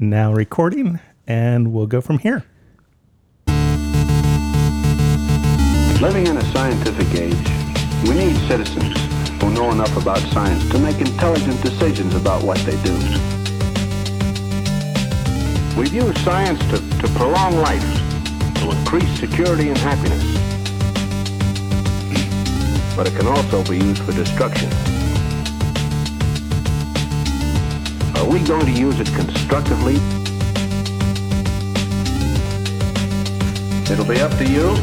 now recording, and we'll go from here. Living in a scientific age, we need citizens who know enough about science to make intelligent decisions about what they do. We use science to, to prolong life, to increase security and happiness. But it can also be used for destruction. Are we going to use it constructively? It'll be up to you,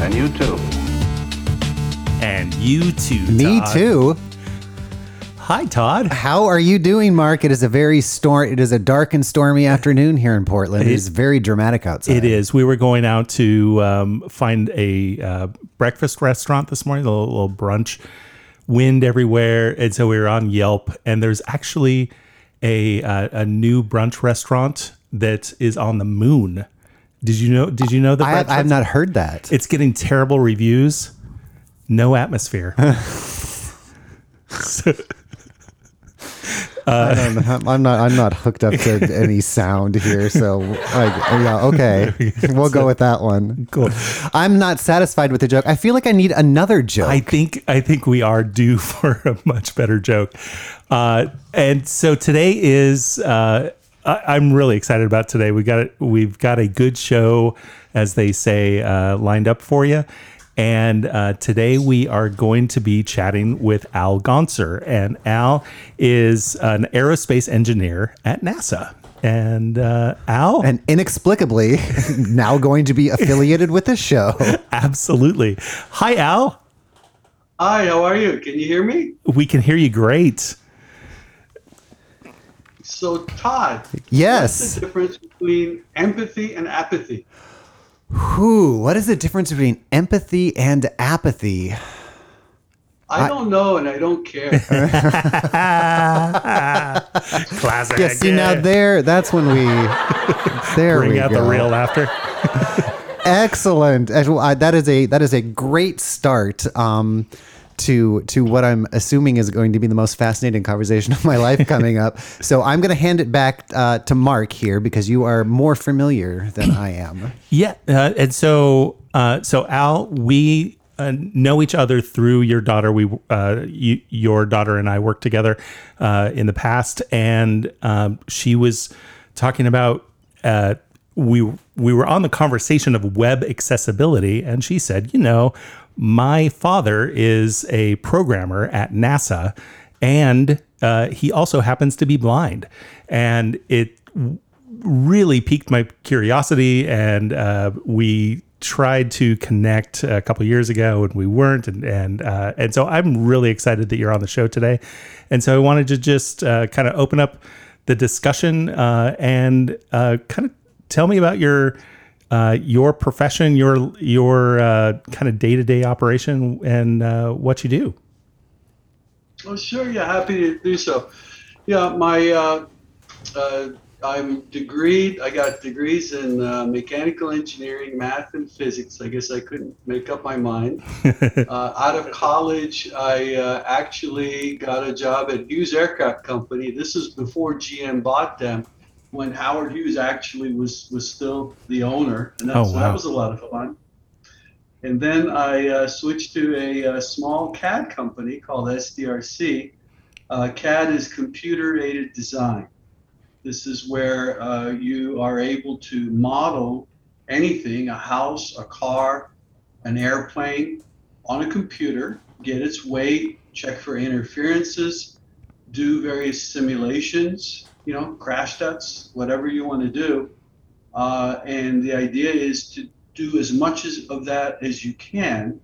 and you too. And you too. Me Todd. too. Hi, Todd. How are you doing, Mark? It is a very storm. It is a dark and stormy afternoon here in Portland. It is very dramatic outside. It is. We were going out to um, find a uh, breakfast restaurant this morning, a little, little brunch. Wind everywhere, and so we were on Yelp. And there's actually a uh, a new brunch restaurant that is on the moon. Did you know? Did you know that? I, have- I have not heard that. It's getting terrible reviews. No atmosphere. So- I don't know. I'm- not. I'm not hooked up to any sound here. So, like, yeah, okay, we'll go with that one. Cool. I'm not satisfied with the joke. I feel like I need another joke. I think I think we are due for a much better joke. Uh, and so today is uh, I, I'm really excited about today. We got we've got a good show, as they say, uh, lined up for you. And uh, today we are going to be chatting with Al Gonser, and Al is an aerospace engineer at NASA. And uh, Al, and inexplicably, now going to be affiliated with this show. absolutely. Hi, Al. Hi, how are you? Can you hear me? We can hear you great. So, Todd, yes. what's Yes. the difference between empathy and apathy? Who? What is the difference between empathy and apathy? I don't know and I don't care. Classic. Yeah, see now there, that's when we there Bring we out go. the real laughter. Excellent. As well, I- That is a that is a great start um, to to what I'm assuming is going to be the most fascinating conversation of my life coming up. So I'm going to hand it back uh, to Mark here because you are more familiar than I am. Yeah, uh, and so uh, so Al, we uh, know each other through your daughter. We uh, you, your daughter and I worked together uh, in the past, and um, she was talking about. Uh, we we were on the conversation of web accessibility, and she said, you know, my father is a programmer at NASA, and uh, he also happens to be blind, and it really piqued my curiosity and uh, we tried to connect a couple years ago and we weren't and and uh, and so I'm really excited that you're on the show today. And so I wanted to just uh, kind of open up the discussion uh, and uh, kind of tell me about your uh, your profession your your uh, kind of day-to-day operation and uh, what you do oh, sure, yeah, happy to do so. Yeah, my uh, uh, I'm degreed. I got degrees in uh, mechanical engineering, math, and physics. I guess I couldn't make up my mind. uh, out of college, I uh, actually got a job at Hughes Aircraft Company. This is before GM bought them, when Howard Hughes actually was was still the owner, and that's, Oh, wow. that was a lot of fun. And then I uh, switched to a, uh small CAD company called SDRC. Uh, CAD is computer aided design. This is where uh, you are able to model anything a house, a car, an airplane on a computer, get its weight, check for interferences, do various simulations, you know, crash tests, whatever you want to do. Uh, and the idea is to do as much as, of that as you can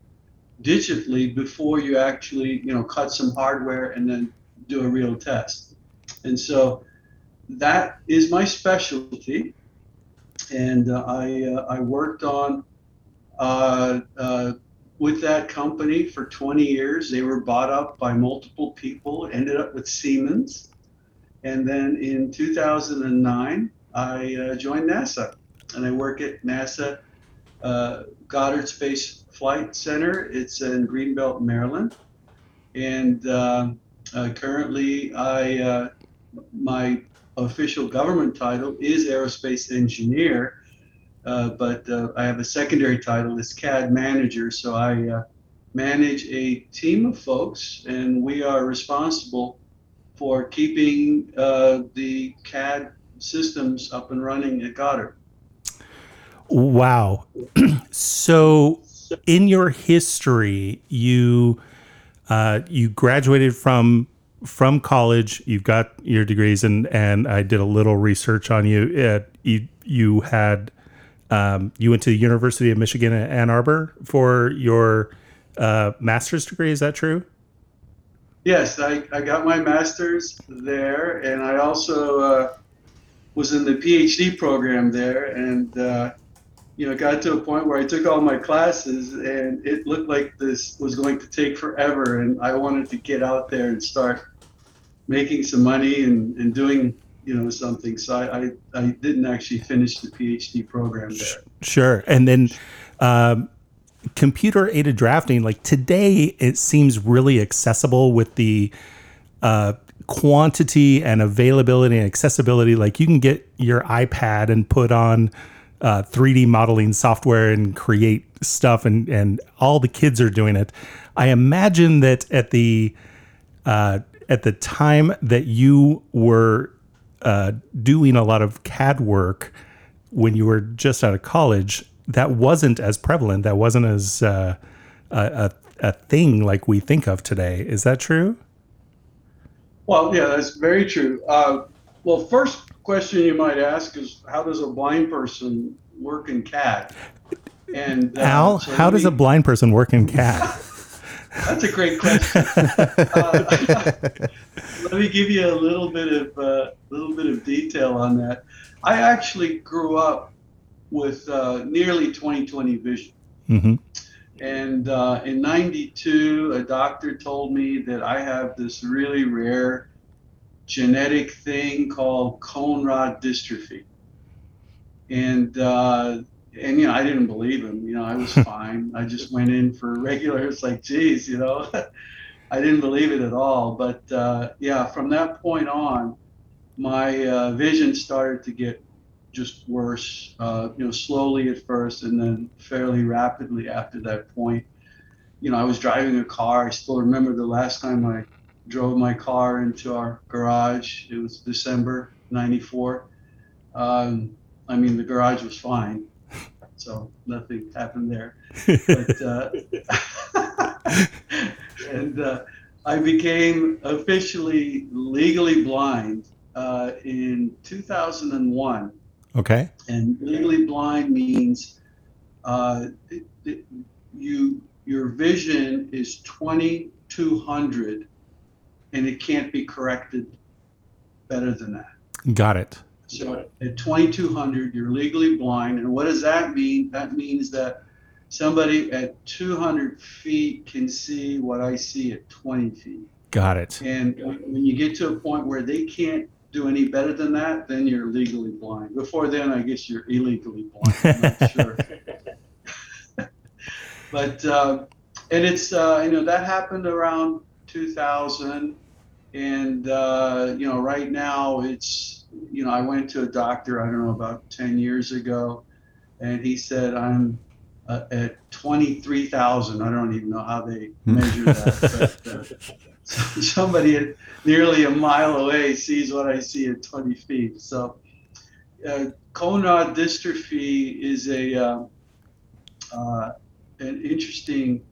digitally before you actually, you know, cut some hardware and then do a real test. And so that is my specialty. And uh, I, uh, I worked on uh, uh, with that company for 20 years. They were bought up by multiple people, ended up with Siemens. And then in 2009, I uh, joined NASA. And I work at NASA uh, Goddard Space Flight Center. It's in Greenbelt, Maryland. And uh, uh, currently, I uh, my official government title is aerospace engineer, uh, but I have a secondary title. It's CAD manager. So I manage a team of folks, and we are responsible for keeping uh, the CAD systems up and running at Goddard. Wow. so, in your history, you uh, you graduated from from college. You've got your degrees, and and I did a little research on you. At, you you had um, you went to the University of Michigan at Ann Arbor for your uh, master's degree. Is that true? Yes, I, I got my master's there, and I also uh, was in the PhD program there, and uh, you know, got to a point where I took all my classes, and it looked like this was going to take forever, and I wanted to get out there and start making some money and, and doing you know something. So I, I, I didn't actually finish the PhD program there. Sure, and then. Um, computer aided drafting like today it seems really accessible with the uh, quantity and availability and accessibility. Like you can get your ipad and put on uh, 3d modeling software and create stuff and and all the kids are doing it. I imagine that at the uh, at the time that you were uh, doing a lot of cad work when you were just out of college that wasn't as prevalent. That wasn't as uh, a, a thing like we think of today. Is that true? Well, yeah, that's very true. Uh, well, first question you might ask is how does a blind person work in CAD? And uh, Al, so how does me, a blind person work in CAD? that's a great question. uh, let me give you a little bit of a uh, little bit of detail on that. I actually grew up with uh, nearly 20/20 vision. Mm-hmm. And uh, in 92, a doctor told me that I have this really rare genetic thing called cone rod dystrophy. And, uh, and, you know, I didn't believe him. You know, I was fine. I just went in for regular. It's like, geez, you know, I didn't believe it at all. But uh, yeah, from that point on, my uh, vision started to get just worse, uh, you know, slowly at first and then fairly rapidly after that point. You know, I was driving a car. I still remember the last time I drove my car into our garage. It was December 94. Um, I mean, the garage was fine, so nothing happened there. But, uh, and uh, I became officially legally blind uh, in 2001 Okay. And legally blind means uh, it, it, you your vision is 2200 and it can't be corrected better than that. Got it. So at 2200 you're legally blind and what does that mean? That means that somebody at 200 feet can see what I see at 20 feet. Got it. And when you get to a point where they can't do any better than that, then you're legally blind. Before then, I guess you're illegally blind. I'm not sure. but uh, and it's uh, you know that happened around 2000, and uh, you know right now it's you know I went to a doctor I don't know about 10 years ago, and he said I'm uh, at 23,000. I don't even know how they measure that. but, uh, somebody at nearly a mile away sees what I see at 20 feet. So, uh, cone dystrophy is a uh, uh, an interesting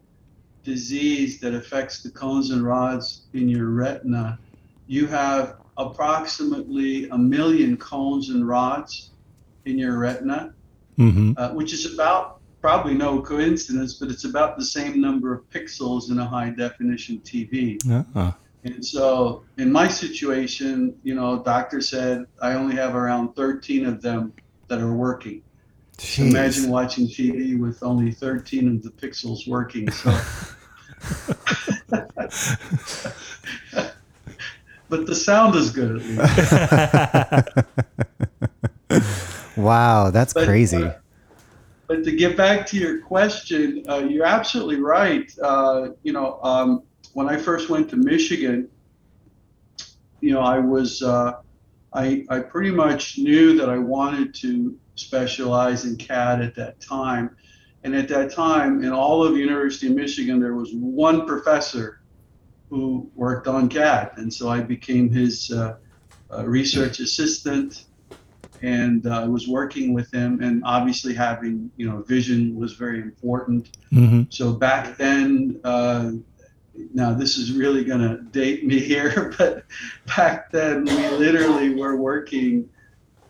disease that affects the cones and rods in your retina. You have approximately a million cones and rods in your retina, mm-hmm. uh, which is about probably no coincidence, but it's about the same number of pixels in a high definition TV. Uh-huh. And so in my situation, you know, doctor said I only have around 13 of them that are working. So imagine watching TV with only 13 of the pixels working. So but the sound is good at least. wow, that's but, crazy. Uh, but to get back to your question, uh, you're absolutely right. Uh, you know, um, when I first went to Michigan, you know, I was uh, I, I pretty much knew that I wanted to specialize in CAD at that time. And at that time, in all of University of Michigan, there was one professor who worked on CAD. And so I became his uh, uh, research assistant and uh, I was working with him. And obviously, having you know vision was very important. Mm-hmm. So back then, uh, now this is really going to date me here, but back then we literally were working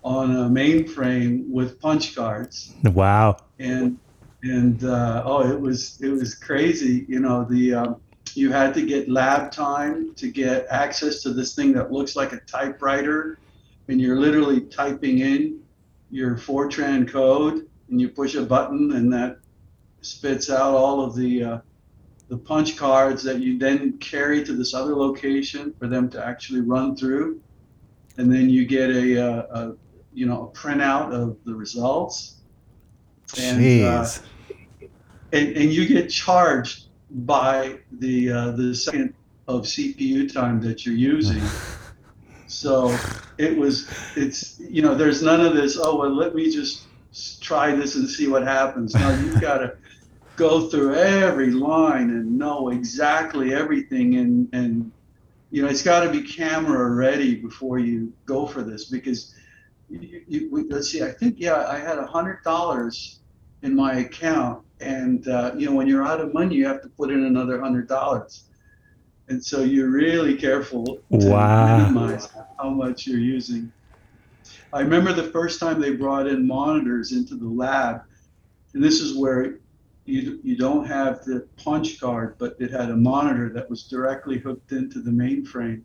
on a mainframe with punch cards, Wow. and and uh, oh, it was it was crazy. You know the um, you had to get lab time to get access to this thing that looks like a typewriter, and you're literally typing in your Fortran code, and you push a button, and that spits out all of the uh, the punch cards that you then carry to this other location for them to actually run through, and then you get a, uh, a you know a printout of the results. And, uh, and, and you get charged by the uh, the second of CPU time that you're using. So it was it's you know there's none of this oh well let me just try this and see what happens. No, you've got to go through every line and know exactly everything and and you know it's got to be camera ready before you go for this because you, you, we, let's see I think yeah I had a hundred dollars in my account and uh, you know when you're out of money you have to put in another hundred dollars and so you're really careful to Wow. minimize how much you're using i remember the first time they brought in monitors into the lab and this is where you, you don't have the punch card but it had a monitor that was directly hooked into the mainframe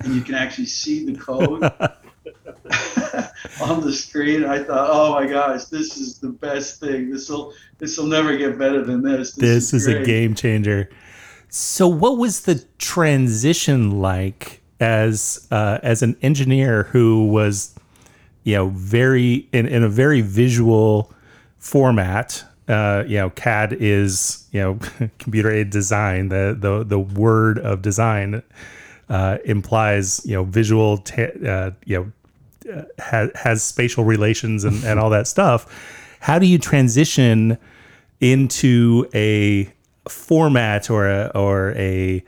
and you can actually see the code on the screen. I thought, oh my gosh, this is the best thing. This will this will never get better than this. This is a game changer. So, what was the transition like as uh, as an engineer who was, you know, very in, in a very visual format? Uh, you know, CAD is you know computer aided design. The the the word of design uh, implies you know visual. Uh, you know has, has spatial relations and, and all that stuff. How do you transition into a format or a, or a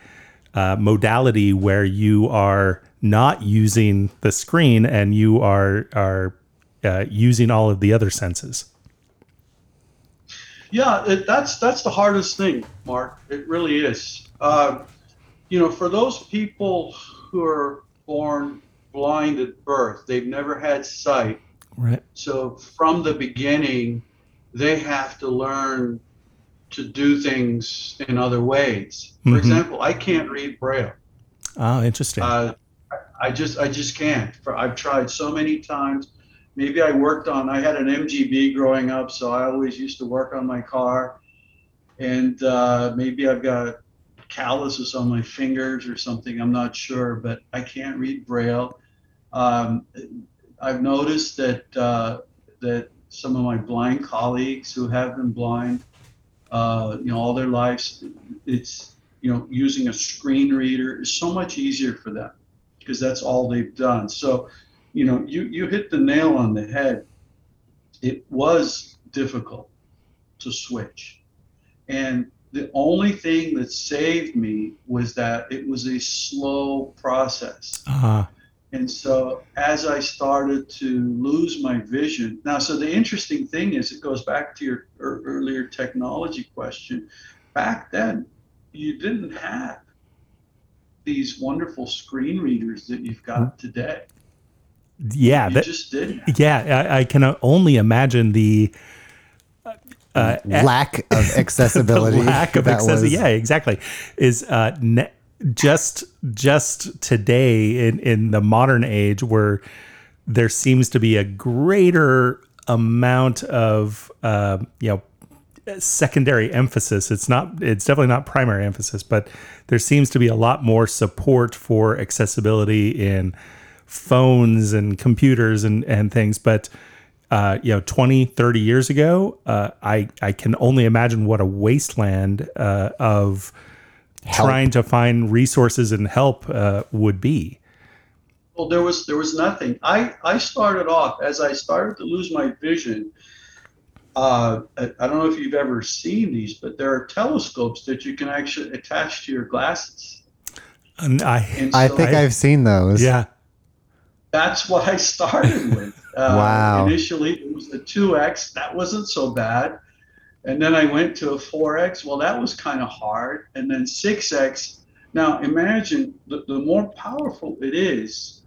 uh, modality where you are not using the screen and you are are uh, using all of the other senses? Yeah, it, that's that's the hardest thing, Mark. It really is. Uh, you know, for those people who are born blind at birth, they've never had sight. Right. So from the beginning, they have to learn to do things in other ways. For Mhm. example, I can't read Braille. Oh, interesting. Uh, I just I just can't. For I've tried so many times. Maybe I worked on. I had an MGB growing up, so I always used to work on my car, and uh, maybe I've got calluses on my fingers or something. I'm not sure, but I can't read Braille. Um, I've noticed that uh, that some of my blind colleagues who have been blind, uh, you know, all their lives, it's you know, using a screen reader is so much easier for them because that's all they've done. So, you know, you, you hit the nail on the head. It was difficult to switch. And the only thing that saved me was that it was a slow process. Ah, And so as I started to lose my vision, now, so the interesting thing is, it goes back to your earlier technology question. Back then, you didn't have these wonderful screen readers that you've got today. yeah. You That, just didn't. yeah. I, I can only imagine the uh, Lack of accessibility. the lack of accessibility. Yeah, exactly. Is uh, ne- just just today in in the modern age where there seems to be a greater amount of uh, you know secondary emphasis. It's not. It's definitely not primary emphasis, but there seems to be a lot more support for accessibility in phones and computers and and things. But uh, you know, 20, 30 years ago, uh, I I can only imagine what a wasteland uh, of Help. trying to find resources and help uh, would be. Well, there was there was nothing. I I started off as I started to lose my vision. Uh, I, I don't know if you've ever seen these, but there are telescopes that you can actually attach to your glasses. And I, And I think I- I've seen those. yeah. that's what I started with. Uh, Wow. Initially, it was the 2X. That wasn't so bad. And then I went to a 4X. Well, that was kind of hard. And then 6X. Now, imagine the, the more powerful it is,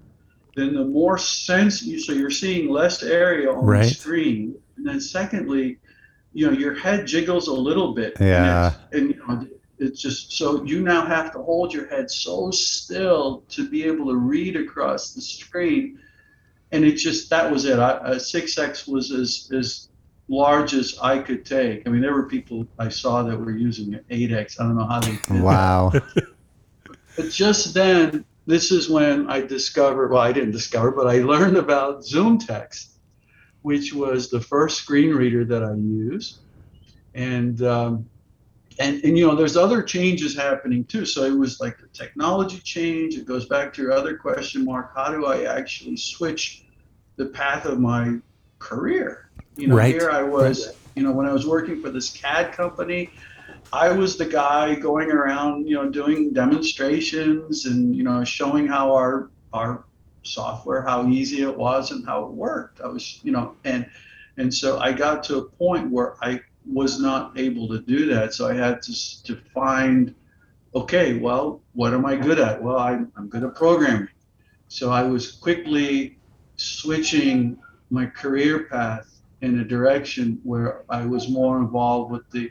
then the more sense you, so you're seeing less area on Right. the screen. And then, secondly, you know, your head jiggles a little bit. Yeah. And, you know, it's just so you now have to hold your head so still to be able to read across the screen and it just that was it I, uh, a 6x was as as large as i could take. I mean there were people i saw that were using an 8x i don't know how they did that. Wow. but just then this is when i discovered well i didn't discover but i learned about ZoomText which was the first screen reader that i used. And um, and and you know there's other changes happening too. So it was like the technology change. It goes back to your other question mark. How do i actually switch the path of my career you know Right. here i was you know when i was working for this cad company i was the guy going around you know doing demonstrations and you know showing how our our software how easy it was and how it worked i was you know and and so i got to a point where i was not able to do that. So I had to, to find, okay, well, what am I good at? Well, I'm, I'm good at programming. So I was quickly switching my career path in a direction where I was more involved with the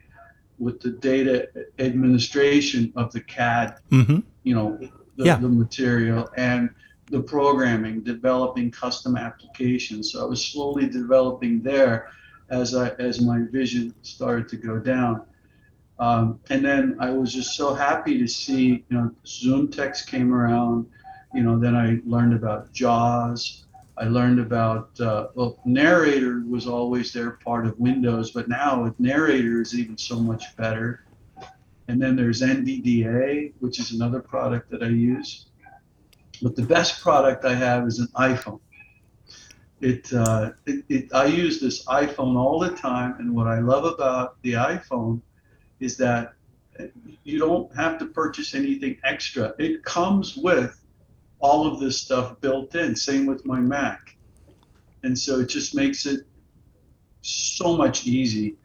with the data administration of the CAD, hmm you know, the, Yeah. the material and the programming, developing custom applications. So I was slowly developing there as I as my vision started to go down. Um, and then I was just so happy to see, you know, ZoomText came around. You know, then I learned about JAWS. I learned about uh, well, narrator was always there, part of Windows, but now with narrator is even so much better. And then there's NVDA, which is another product that I use. But the best product I have is an iPhone. It, uh, it, it, I use this iPhone all the time, and what I love about the iPhone is that you don't have to purchase anything extra. It comes with all of this stuff built in. Same with my Mac, and so it just makes it so much easy,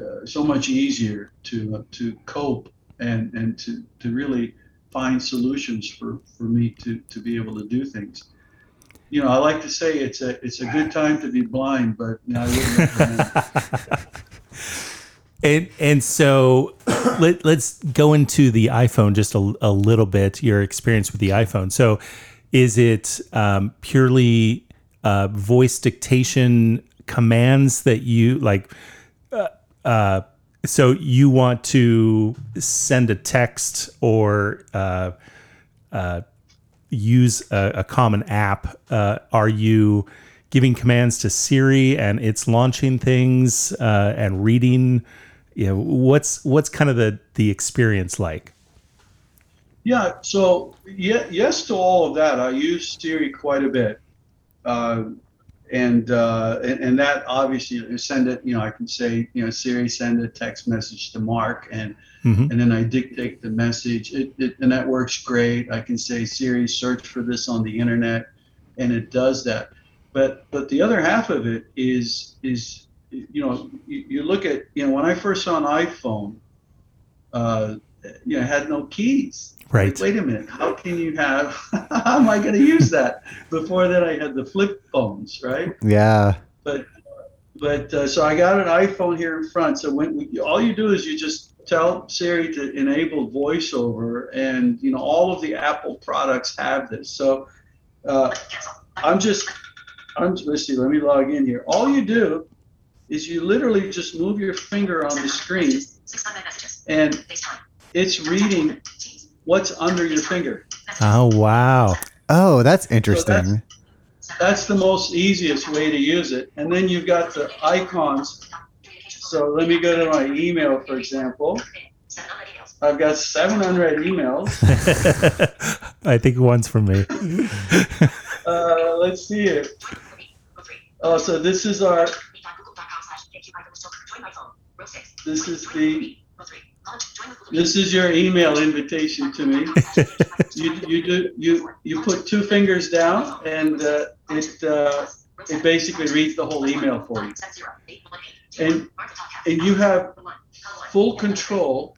uh, so much easier to uh, to cope and and to to really find solutions for for me to to be able to do things. You know, I like to say it's a it's a good time to be blind, but now you know, I wouldn't recommend. And and so let, let's go into the iPhone just a, a little bit. Your experience with the iPhone. So, is it um, purely uh, voice dictation commands that you like? Uh, uh, so you want to send a text or uh, uh, use a, a common app? Uh, are you giving commands to Siri and it's launching things and reading? Know, what's what's kind of the the experience like? Yeah, so yeah, yes to all of that. I use Siri quite a bit, uh, and, uh, and and that obviously send it. You know, I can say, you know, Siri, send a text message to Mark, and Mhm. and then I dictate the message. It, it and that works great. I can say, Siri, search for this on the internet, and it does that. But but the other half of it is is you know you, you look at you know when I first saw an iPhone, uh, you know, it had no keys. Right. Wait a minute. How can you have? how am I going to use that? Before that, I had the flip phones, right? Yeah. But but uh, so I got an iPhone here in front. So when we, all you do is you just tell Siri to enable VoiceOver, and you know all of the Apple products have this. So uh, I'm just I'm let's see. Let me log in here. All you do is you literally just move your finger on the screen, and it's reading what's under your finger. Oh wow! Oh, that's interesting. That's the most easiest way to use it. And then you've got the icons. So let me go to my email, for example. I've got 700 emails. I think one's from me. Uh, let's see it. Oh, so this is our. This is the. This is your email invitation to me. You, you do you you put two fingers down and uh, it uh, it basically reads the whole email for you. And and you have full control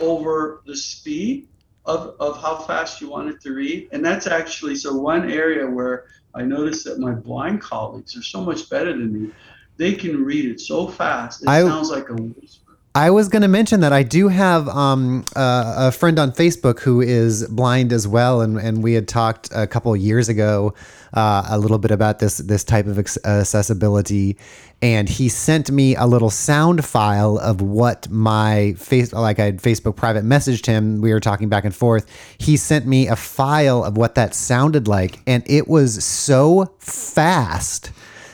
over the speed of, of how fast you want it to read. And that's actually so one area where I noticed that my blind colleagues are so much better than me. They can read it so fast. It I- sounds like a whisper. I was going to mention that I do have um, uh, a friend on Facebook who is blind as well, and, and we had talked a couple of years ago uh, a little bit about this this type of accessibility, and he sent me a little sound file of what my face like I had Facebook private messaged him. We were talking back and forth. He sent me a file of what that sounded like, and it was so fast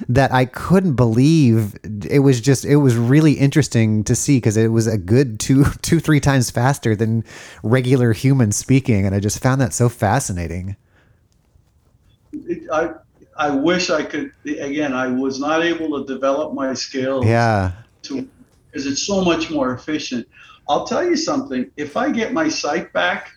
that I couldn't believe it was just it was really interesting to see because it was a good two two three times faster than regular human speaking and I just found that so fascinating. It, I I wish I could. Again, I was not able to develop my skills. Yeah. to because it's so much more efficient. I'll tell you something. If I get my sight back,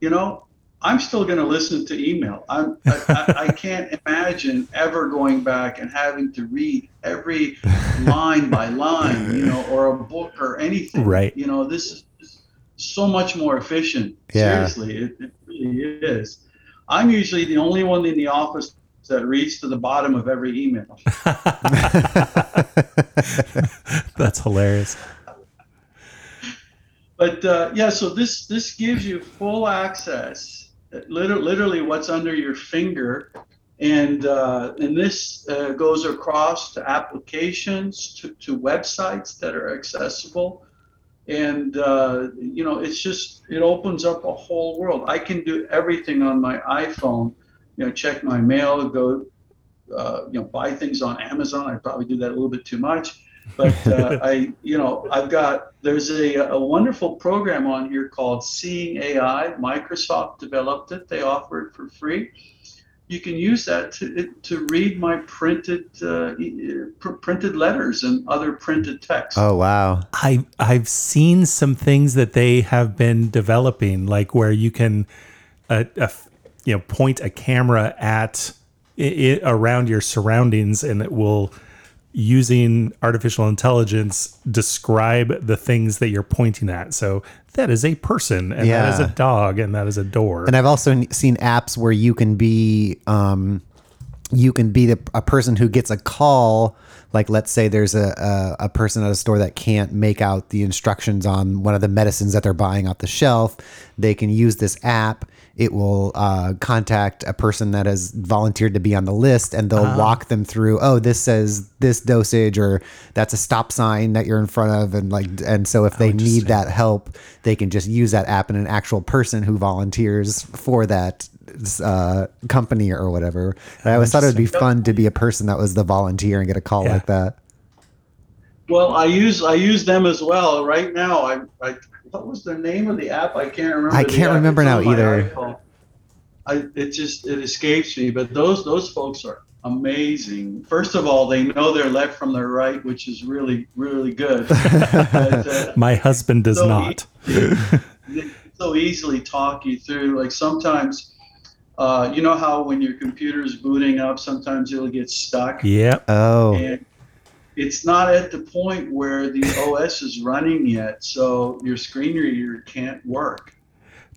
you know, I'm still going to listen to email. I'm, I, I, I can't imagine ever going back and having to read every line by line, you know, or a book or anything. Right. You know, this is so much more efficient. Yeah. Seriously, it, it really is. I'm usually the only one in the office that reads to the bottom of every email. That's hilarious. But uh, yeah, so this this gives you full access, literally, what's under your finger, and uh, and this uh, goes across to applications, to, to websites that are accessible, and uh, you know it's just it opens up a whole world. I can do everything on my iPhone, you know, check my mail, go, uh, you know, buy things on Amazon. I probably do that a little bit too much but uh, I, you know, I've got there's a, a wonderful program on here called Seeing AI. Microsoft developed it. They offer it for free. You can use that to to read my printed uh, pr- printed letters and other printed text. Oh wow. I I've seen some things that they have been developing, like where you can, uh, uh, you know, point a camera at it, around your surroundings, and it will, using artificial intelligence, describe the things that you're pointing at. So that is a person, and that is a dog, and that is a door. And I've also seen apps where you can be um, you can be the, a person who gets a call. Like, let's say there's a, a, a person at a store that can't make out the instructions on one of the medicines that they're buying off the shelf. They can use this app. It will uh, contact a person that has volunteered to be on the list and they'll walk them through, oh, this says this dosage or that's a stop sign that you're in front of. And like, and so if they need that help, they can just use that app and an actual person who volunteers for that uh, company or whatever. And I always thought it would be fun to be a person that was the volunteer and get a call Yeah. like that. Well, I use I use them as well. Right now, I, I what was the name of the app? I can't remember. I can't remember now either. I it just it escapes me. But those those folks are amazing. First of all, they know their left from their right, which is really really good. but, uh, My husband does so not. they so easily talk you through. Like sometimes, uh, you know how when your computer is booting up, sometimes it'll get stuck. Yep. Oh, and it's not at the point where the OS is running yet, so your screen reader can't work.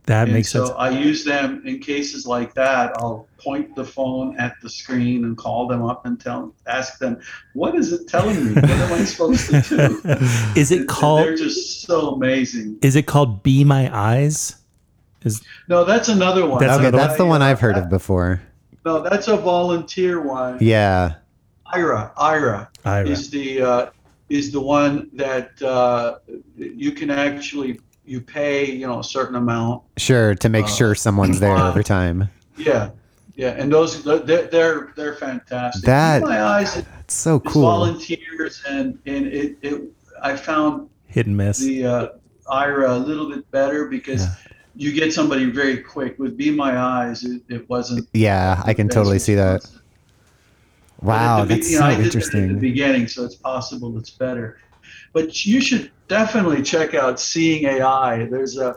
That and makes so sense. So I use them in cases like that. I'll point the phone at the screen and call them up and tell, ask them, "What is it telling me? What am I supposed to do?" Is it And called? They're just so amazing. Is it called Be My Eyes? Is No, that's another one. That's okay. another That's the one I've heard of before. No, that's a volunteer one. Yeah. Aira, Aira. Aira. is the uh, is the one that uh, you can actually you pay you know a certain amount. Sure. To make Uh, sure someone's there uh, every time. Yeah, yeah, and those they're they're, they're fantastic. That- In my eyes, it- It's so cool. volunteers and and it, it I found Hit and miss. the uh, Aira a little bit better because you get somebody very quick. With Be My Eyes, it, it wasn't. Yeah, I can totally see that. response. Wow, be- that's you so know, I did that at the beginning, so it's possible it's better. But you should definitely check out Seeing AI. There's a,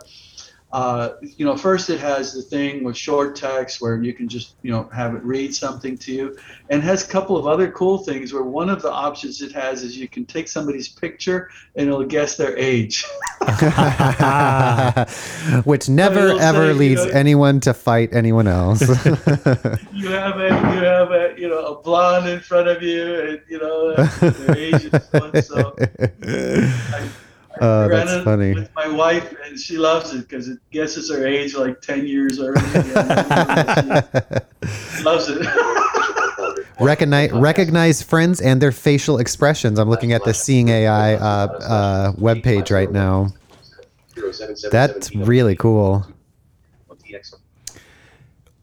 uh, you know, first it has the thing with short text where you can just, you know, have it read something to you, and has a couple of other cool things. Where one of the options it has is you can take somebody's picture and it'll guess their age. Which never ever say, you leads know- anyone to fight anyone else. you have a you have a you know a blonde in front of you, and you know their age is so and so. I Oh, that's it funny. With my wife, and she loves it because it guesses her age like ten years early. she loves it. recognize recognize friends and their facial expressions. I'm looking at the Seeing AI uh, uh, webpage right now. That's really cool.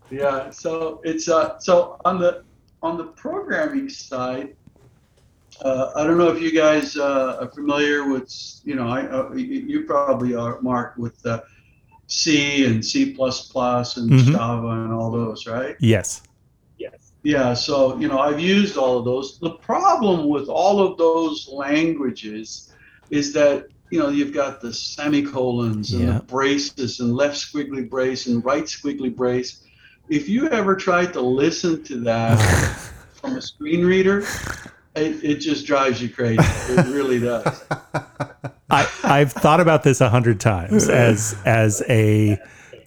yeah. So it's uh so on the on the programming side. Uh, I don't know if you guys uh, are familiar with, you know, I, uh, you, you probably are, Mark, with uh, C and C++ and Mhm. Java and all those, right? Yes. Yes. Yeah, so you know, I've used all of those. The problem with all of those languages is that you know you've got the semicolons and Yeah. the braces and left squiggly brace and right squiggly brace. If you ever tried to listen to that from a screen reader, it, it just drives you crazy. It really does. I, I've thought about this a hundred times as as a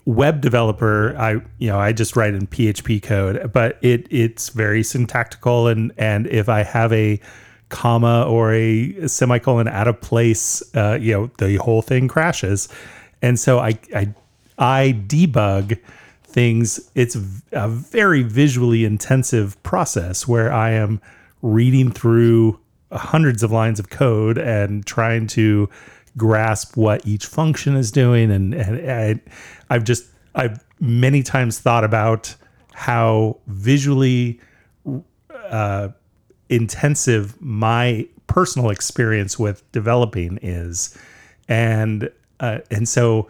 web developer. I you know I just write in PHP code, but it it's very syntactical and and if I have a comma or a semicolon out of place, uh, you know the whole thing crashes, and so I I I debug things. It's a very visually intensive process where I am reading through hundreds of lines of code and trying to grasp what each function is doing. And, and I, i've just i've many times thought about how visually uh, intensive my personal experience with developing is. And uh, and so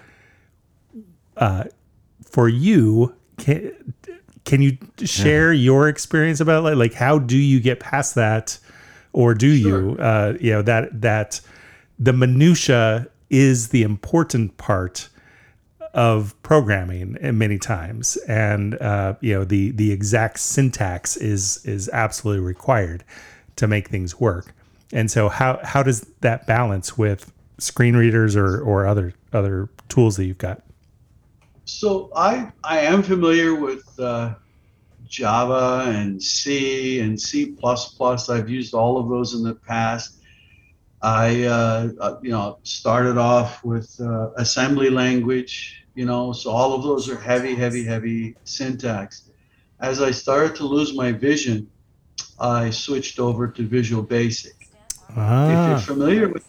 uh, for you can, can you share your experience about like, like how do you get past that? Or do you uh, you know that that the minutia is the important part of programming many times. And uh, you know the the exact syntax is is absolutely required to make things work. And so how how does that balance with screen readers or or other other tools that you've got So I I am familiar with uh, Java and C and C++. I've used all of those in the past. I uh, uh, you know started off with uh, assembly language. You know, so all of those are heavy, heavy, heavy syntax. As I started to lose my vision, I switched over to Visual Basic. If you're ah, familiar with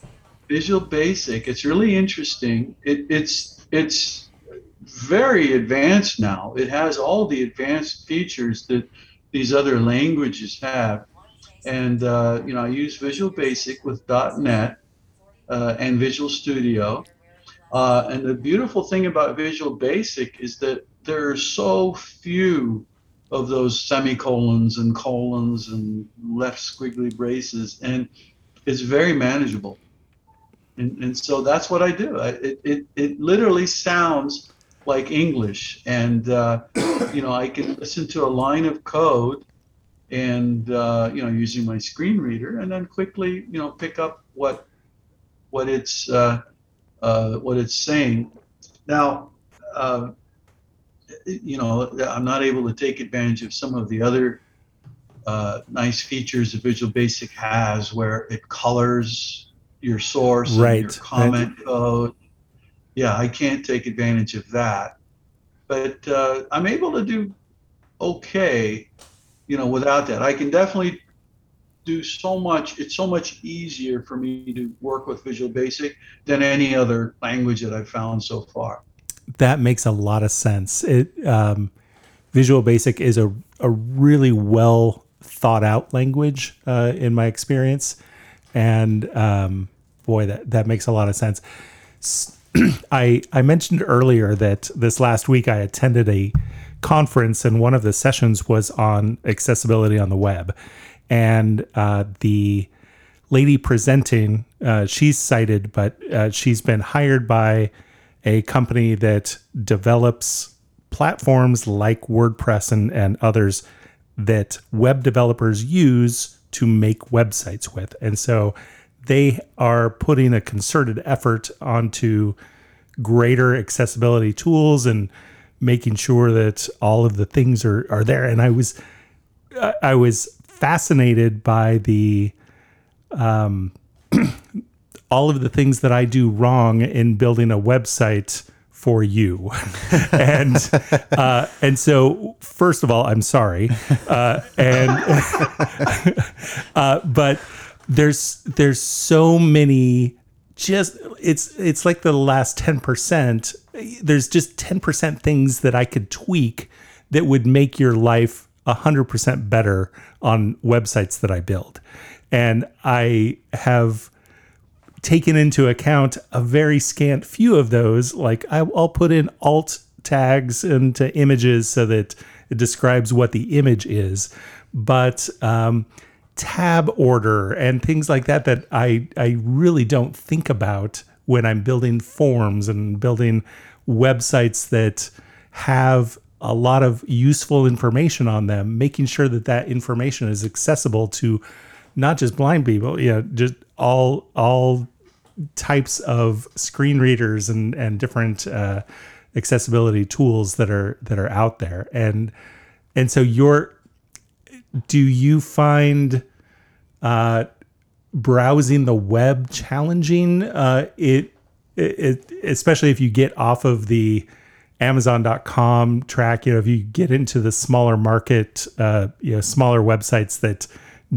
Visual Basic, it's really interesting. It, it's it's very advanced now. It has all the advanced features that these other languages have. And uh, you know, I use Visual Basic with .NET uh, and Visual Studio. Uh, and the beautiful thing about Visual Basic is that there are so few of those semicolons and colons and left squiggly braces, and it's very manageable. And, and so that's what I do. I, it, it, it literally sounds like English. And, uh, you know, I can listen to a line of code and, uh, you know, using my screen reader and then quickly, you know, pick up what, what it's, uh, uh, what it's saying. Now, uh, you know, I'm not able to take advantage of some of the other uh, nice features that Visual Basic has, where it colors your source, and Right. your comment code. Yeah, I can't take advantage of that, but uh, I'm able to do okay, you know, without that. I can definitely do so much. It's so much easier for me to work with Visual Basic than any other language that I've found so far. that makes a lot of sense. It um, Visual Basic is a a really well thought out language uh, in my experience, and um, boy, that that makes a lot of sense. S- I I mentioned earlier that this last week I attended a conference and one of the sessions was on accessibility on the web, and uh, the lady presenting uh, she's sighted, but uh, she's been hired by a company that develops platforms like WordPress and, and others that web developers use to make websites with. And so they are putting a concerted effort onto greater accessibility tools and making sure that all of the things are, are there. And I was I was fascinated by the um, all of the things that I do wrong in building a website for you. and uh, and so first of all, I'm sorry. Uh, and uh, but there's there's so many just it's it's like the last 10%. There's just 10% things that I could tweak that would make your life 100% better on websites that I build. And I have taken into account a very scant few of those. Like I, will put in alt tags into images so that it describes what the image is, but um, tab order and things like that that I I really don't think about when I'm building forms and building websites that have a lot of useful information on them, making sure that that information is accessible to not just blind people, you know, just all all types of screen readers and and different uh, accessibility tools that are that are out there. And and so you're do you find uh, browsing the web challenging? Uh, it, it especially if you get off of the Amazon.com track, you know, if you get into the smaller market, uh, you know, smaller websites that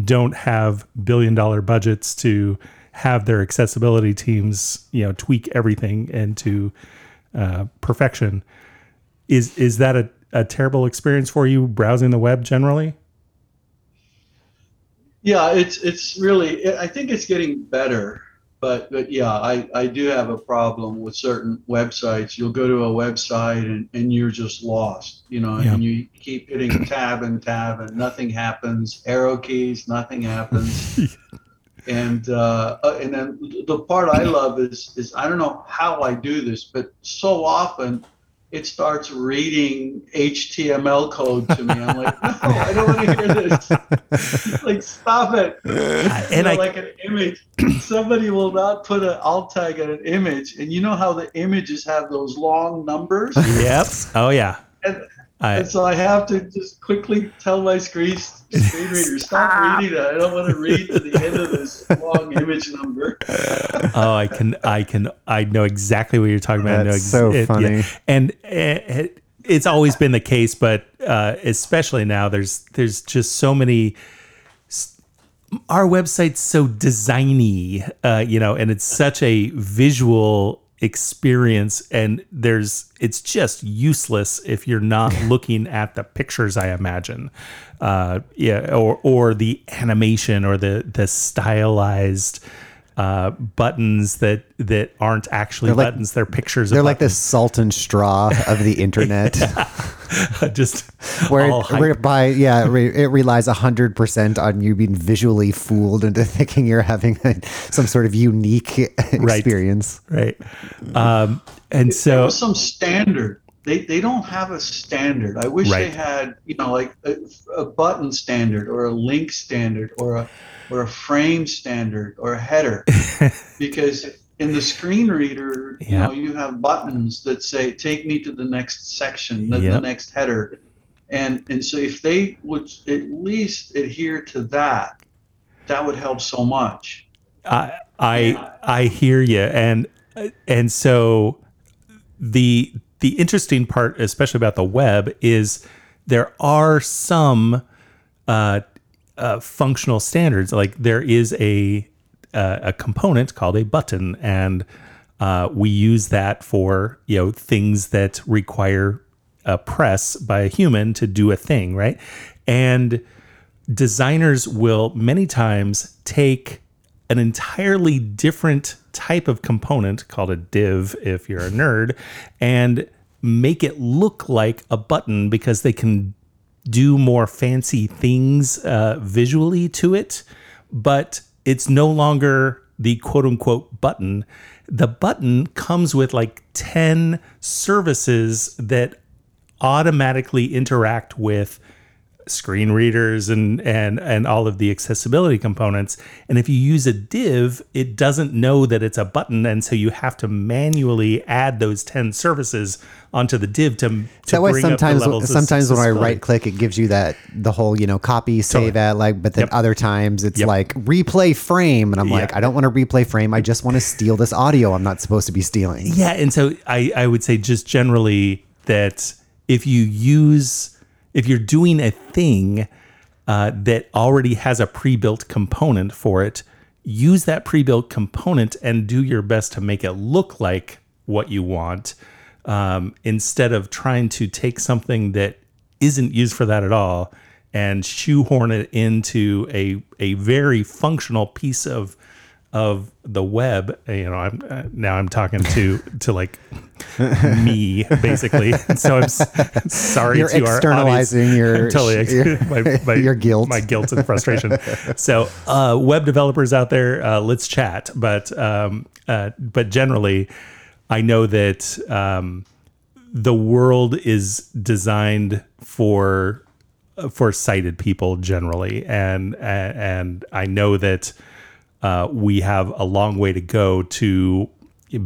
don't have billion dollar budgets to have their accessibility teams, you know, tweak everything into uh, perfection. Is is that a, a terrible experience for you browsing the web generally? Yeah, it's it's really. I think it's getting better, but but yeah, I I do have a problem with certain websites. You'll go to a website and and you're just lost, you know, yeah. and you keep hitting tab and tab and nothing happens. Arrow keys, nothing happens. and uh, uh, and then the part I love is is I don't know how I do this, but so often it starts reading HTML code to me. I'm like, no, I don't want to hear this. like, stop it. Uh, and know, I, like an image, somebody will not put an alt tag on an image, and you know how the images have those long numbers. Yep. Oh yeah. And, I, and so I have to just quickly tell my screen, screen reader, stop reading that. I don't want to read to the end of this long image number. oh, I can, I can, I know exactly what you're talking about. That's so it, funny. Yeah. And it, it's always been the case, but uh, especially now, there's there's just so many. Our website's so designy, uh, you know, and it's such a visual experience and there's it's just useless if you're not looking at the pictures i imagine. Uh yeah or or the animation or the the stylized uh, buttons that that aren't actually they're buttons. Like, they're pictures. They're like the salt and straw of the internet. Just where, it, where by yeah, it relies hundred percent on you being visually fooled into thinking you're having a, some sort of unique experience. Right. right. Um, and so some standard they, they don't have a standard. I wish right. they had, you know, like a, a, button standard or a link standard or a or a frame standard or a header because in the screen reader yep. you know you have buttons that say take me to the next section the, yep. the next header and and so if they would at least adhere to that that would help so much i i yeah. i hear you and and so the the interesting part especially about the web is there are some uh, uh, functional standards. Like there is a uh, a component called a button, and uh, we use that for you know things that require a press by a human to do a thing, right? And designers will many times take an entirely different type of component called a div if you're a nerd and make it look like a button because they can do more fancy things uh, visually to it, but it's no longer the quote unquote button. The button comes with like 10 services that automatically interact with screen readers and and and all of the accessibility components and if you use a div it doesn't know that it's a button and so you have to manually add those 10 services onto the div to, to that way bring up the sometimes sometimes when I right click it gives you that the whole you know copy save Totally. at like but then Yep. other times it's Yep. like replay frame and I'm like Yeah. I don't want to replay frame I just want to steal this audio I'm not supposed to be stealing. Yeah, and so I I would say just generally that if you use if you're doing a thing uh, that already has a pre-built component for it, use that pre-built component and do your best to make it look like what you want um, instead of trying to take something that isn't used for that at all and shoehorn it into a a very functional piece of of the web you know i'm uh, now i'm talking to to like me basically so i'm s- sorry You're to our externalizing audience. your- I'm totally ex- your- my, my, your guilt. my guilt and frustration so uh web developers out there uh let's chat but um uh but generally i know that um the world is designed for for sighted people generally and and I know that uh, we have a long way to go to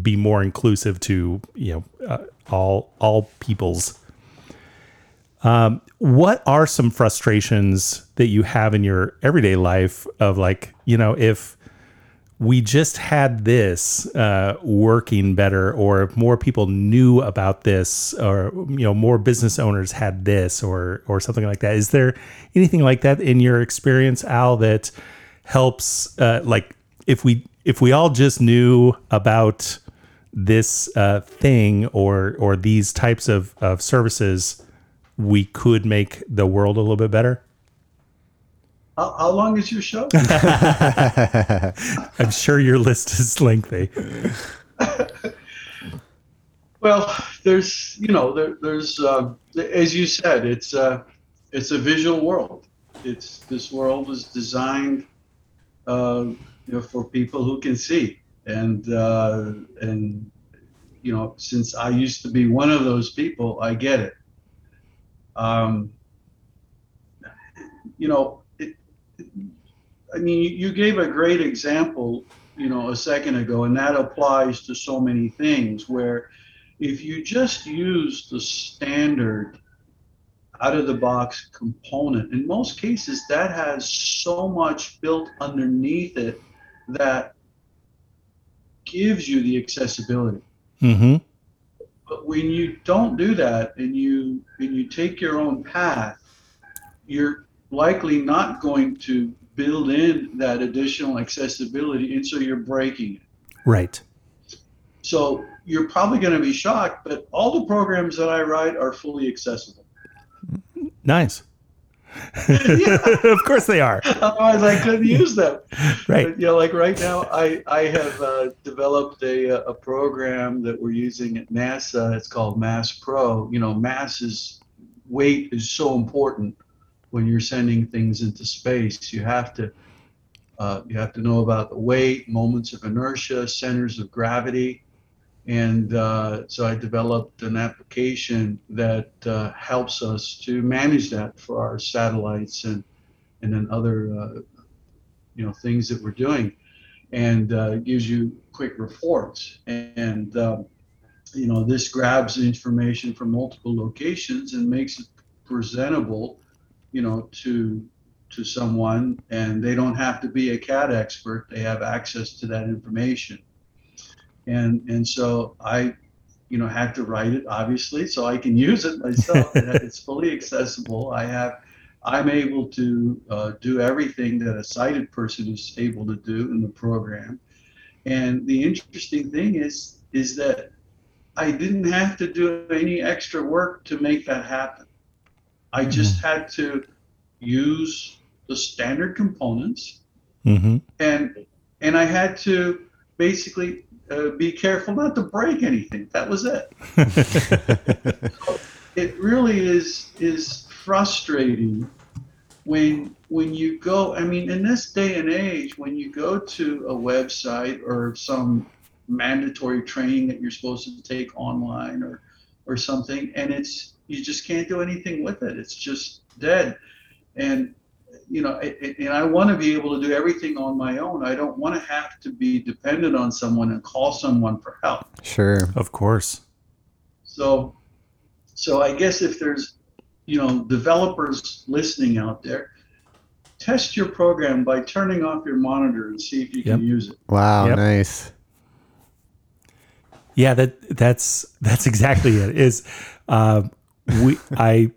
be more inclusive to you know uh, all all peoples um, what are some frustrations that you have in your everyday life of like you know if we just had this uh, working better, or if more people knew about this, or you know, more business owners had this, or or something like that. Is there anything like that in your experience, Al, that helps? Uh, like, if we if we all just knew about this uh, thing or or these types of of services, we could make the world a little bit better. How, how long is your show? I'm sure your list is lengthy. Well, there's you know there, there's uh, as you said it's uh, it's a visual world. It's this world is designed you know for people who can see and uh, and you know since I used to be one of those people, I get it. Um, you know, it, I mean, you gave a great example, you know, a second ago, and that applies to so many things where if you just use the standard out of the box component, in most cases, that has so much built underneath it that gives you the accessibility. Mm-hmm. But when you don't do that and you and you take your own path, you're likely not going to build in that additional accessibility, and so you're breaking it. Right. So you're probably going to be shocked, but all the programs that I write are fully accessible. Nice. of course they are. Otherwise, I couldn't use them. Right. But, you know, like right now, I I have uh, developed a a program that we're using at NASA. It's called Mass Pro. You know, mass is weight is so important when you're sending things into space. You have to uh, you have to know about the weight, moments of inertia, centers of gravity. And uh, so I developed an application that uh, helps us to manage that for our satellites and and then other uh, you know things that we're doing, and uh, gives you quick reports. And um, you know this grabs information from multiple locations and makes it presentable, you know, to to someone, and they don't have to be a CAD expert. They have access to that information. And and so I you know had to write it obviously so I can use it myself. it's fully accessible. I have I'm able to uh, do everything that a sighted person is able to do in the program. And the interesting thing is is that I didn't have to do any extra work to make that happen. I just had to use the standard components Mm-hmm. and and I had to basically uh, be careful not to break anything. That was it. it really is is frustrating when when you go. I mean, in this day and age, when you go to a website or some mandatory training that you're supposed to take online or or something, and it's you just can't do anything with it. It's just dead. And you know, and I want to be able to do everything on my own. I don't want to have to be dependent on someone and call someone for help. Sure. Of course. So, so I guess if there's, you know, developers listening out there, test your program by turning off your monitor and see if you Yep. can use it. Wow. Yep. Nice. Yeah, that that's that's exactly it. Is uh, we I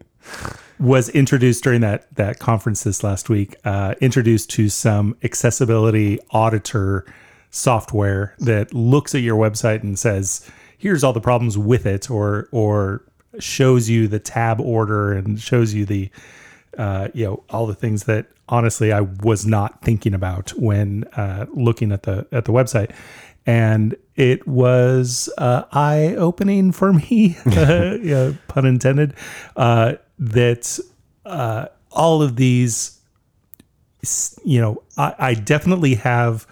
was introduced during that that conference this last week. Uh, introduced to some accessibility auditor software that looks at your website and says, "Here's all the problems with it," or or shows you the tab order and shows you the uh, you know all the things that honestly I was not thinking about when uh, looking at the at the website, and it was uh, eye opening for me, uh, yeah, pun intended, uh, that uh, all of these, you know, I, I definitely have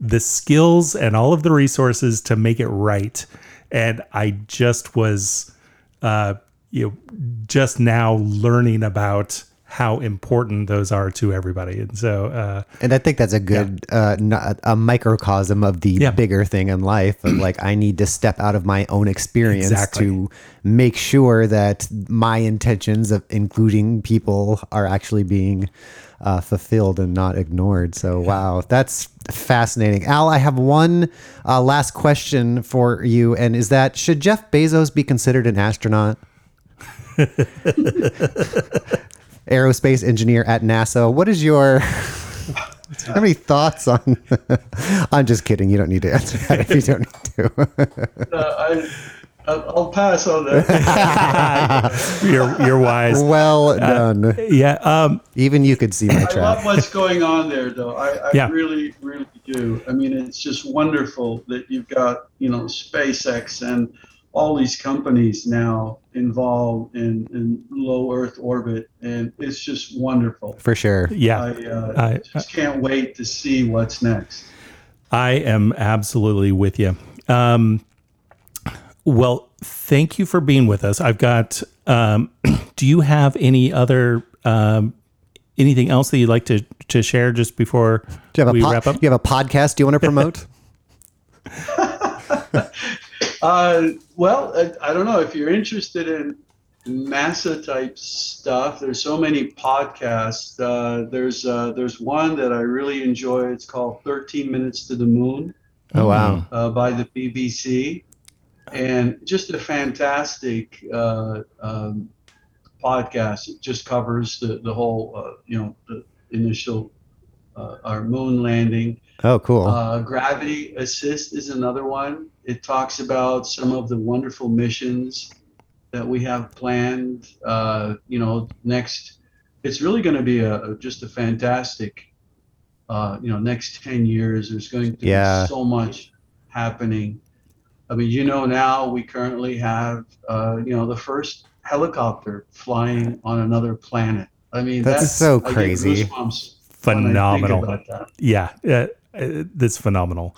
the skills and all of the resources to make it right, and I just was uh, you know, just now learning about how important those are to everybody. And so, uh, And I think that's a good uh, n- a microcosm of the Yeah. bigger thing in life. Of like, I need to step out of my own experience Exactly. to make sure that my intentions of including people are actually being uh, fulfilled and not ignored. So, wow, that's fascinating. Al, I have one uh, last question for you, and is that should Jeff Bezos be considered an astronaut? aerospace engineer at NASA. What is your how many thoughts on? I'm just kidding. You don't need to answer that if you don't need to. Uh, I, I'll I'll pass on that. you're, you're wise. well done. Yeah. Um, Even you could see my I love trap. what's going on there, though. I, I Yeah. really, really do. I mean, it's just wonderful that you've got, you know, SpaceX and all these companies now involved in, in low Earth orbit, and it's just wonderful. For sure. yeah. I uh, I- just can't wait to see what's next. I am absolutely with you. Um, well, thank you for being with us. I've got. Um, do you have any other um, anything else that you'd like to to share just before Do you have a we po- wrap up? you have a podcast you want to promote? Uh, well, I, I don't know if you're interested in NASA type stuff. There's so many podcasts. Uh, there's uh, there's one that I really enjoy. It's called 13 Minutes to the Moon oh wow. uh, by the BBC, and just a fantastic uh, um, podcast. It just covers the the whole uh, you know the initial uh, our moon landing. Oh cool. Uh, Gravity Assist is another one. It talks about some of the wonderful missions that we have planned. Uh, you know, next, it's really going to be a, just a fantastic. Uh, you know, next ten years, there's going to Yeah. be so much happening. I mean, you know, now we currently have, uh, you know, the first helicopter flying on another planet. I mean, That's that's, so I get crazy. goosebumps I think Phenomenal. that. yeah, uh, uh, that's phenomenal.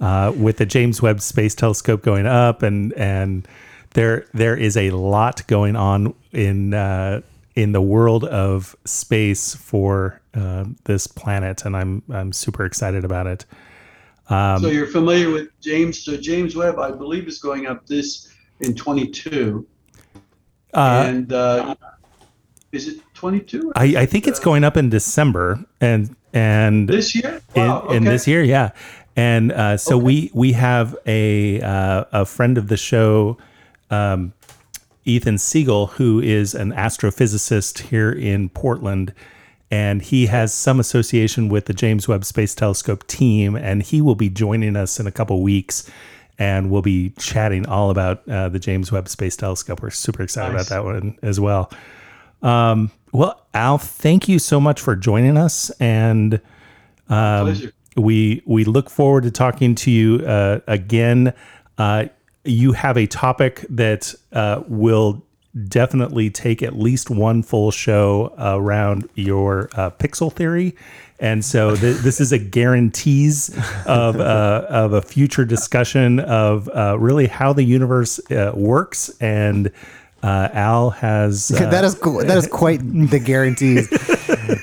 Uh, with the James Webb Space Telescope going up, and and there there is a lot going on in uh, in the world of space for uh, this planet, and I'm I'm super excited about it. Um, so you're familiar with James? So James Webb, I believe, is going up this in 22, uh, and uh, is it 22 I, I think it's going up in December, and and this year? in, Wow, in okay. this year, yeah. And uh, so we we have a uh, a friend of the show, um, Ethan Siegel, who is an astrophysicist here in Portland, and he has some association with the James Webb Space Telescope team, and he will be joining us in a couple weeks. And we'll be chatting all about uh, the James Webb Space Telescope. We're super excited Nice. about that one as well. Um, well, Al, thank you so much for joining us. And um, we we look forward to talking to you uh, again. Uh, you have a topic that uh, will definitely take at least one full show around your uh, pixel theory. And so th- this is a guarantees of uh, of a future discussion of uh, really how the universe uh, works. And uh, Al has uh, that is cool. That is quite the guarantees.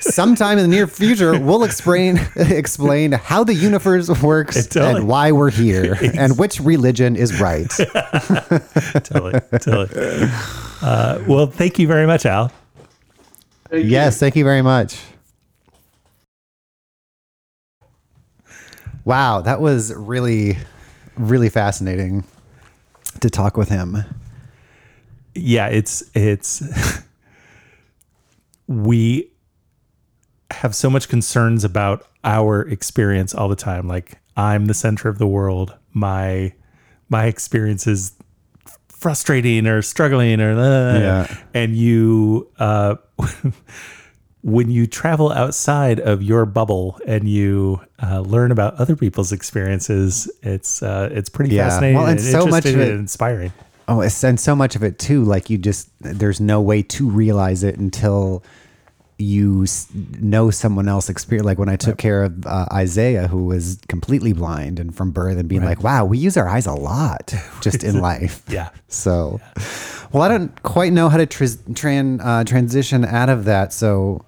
Sometime in the near future, we'll explain explain how the universe works Totally. and why we're here and which religion is right. totally, totally. Uh, well, thank you very much, Al. Thank you. Yes, thank you very much. Wow, that was really, really fascinating to talk with him. Yeah it's it's we have so much concerns about our experience all the time like i'm the center of the world my my experience is frustrating or struggling or uh, Yeah. and you uh when you travel outside of your bubble and you uh, learn about other people's experiences it's uh it's pretty Yeah. fascinating Well, and so much of interesting it- and inspiring Oh, and so much of it too, like you just, there's no way to realize it until you know someone else experience. Like when I took care of uh, Isaiah, who was completely blind and from birth, and being like, wow, we use our eyes a lot just in life. yeah So, well, I don't quite know how to tris- tran- uh, transition out of that. So,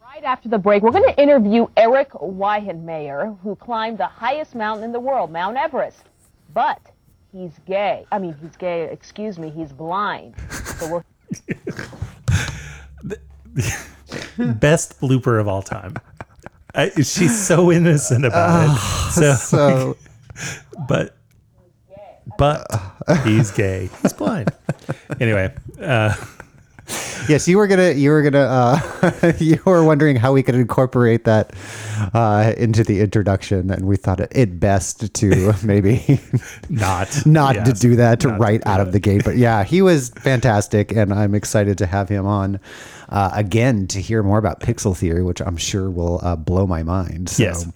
Right after the break, we're going to interview Eric Weihenmayer, who climbed the highest mountain in the world, Mount Everest. But he's gay. I mean, he's gay, excuse me, he's blind. So we'll best blooper of all time. I, she's so innocent about it. So, so but but he's gay. He's blind. Anyway, uh, yes, you were gonna, you were gonna, uh, you were wondering how we could incorporate that uh, into the introduction, and we thought it, it best to maybe not not to do that to right out of the gate. But yeah, he was fantastic, and I'm excited to have him on uh, again to hear more about pixel theory, which I'm sure will uh, blow my mind. So. Yes.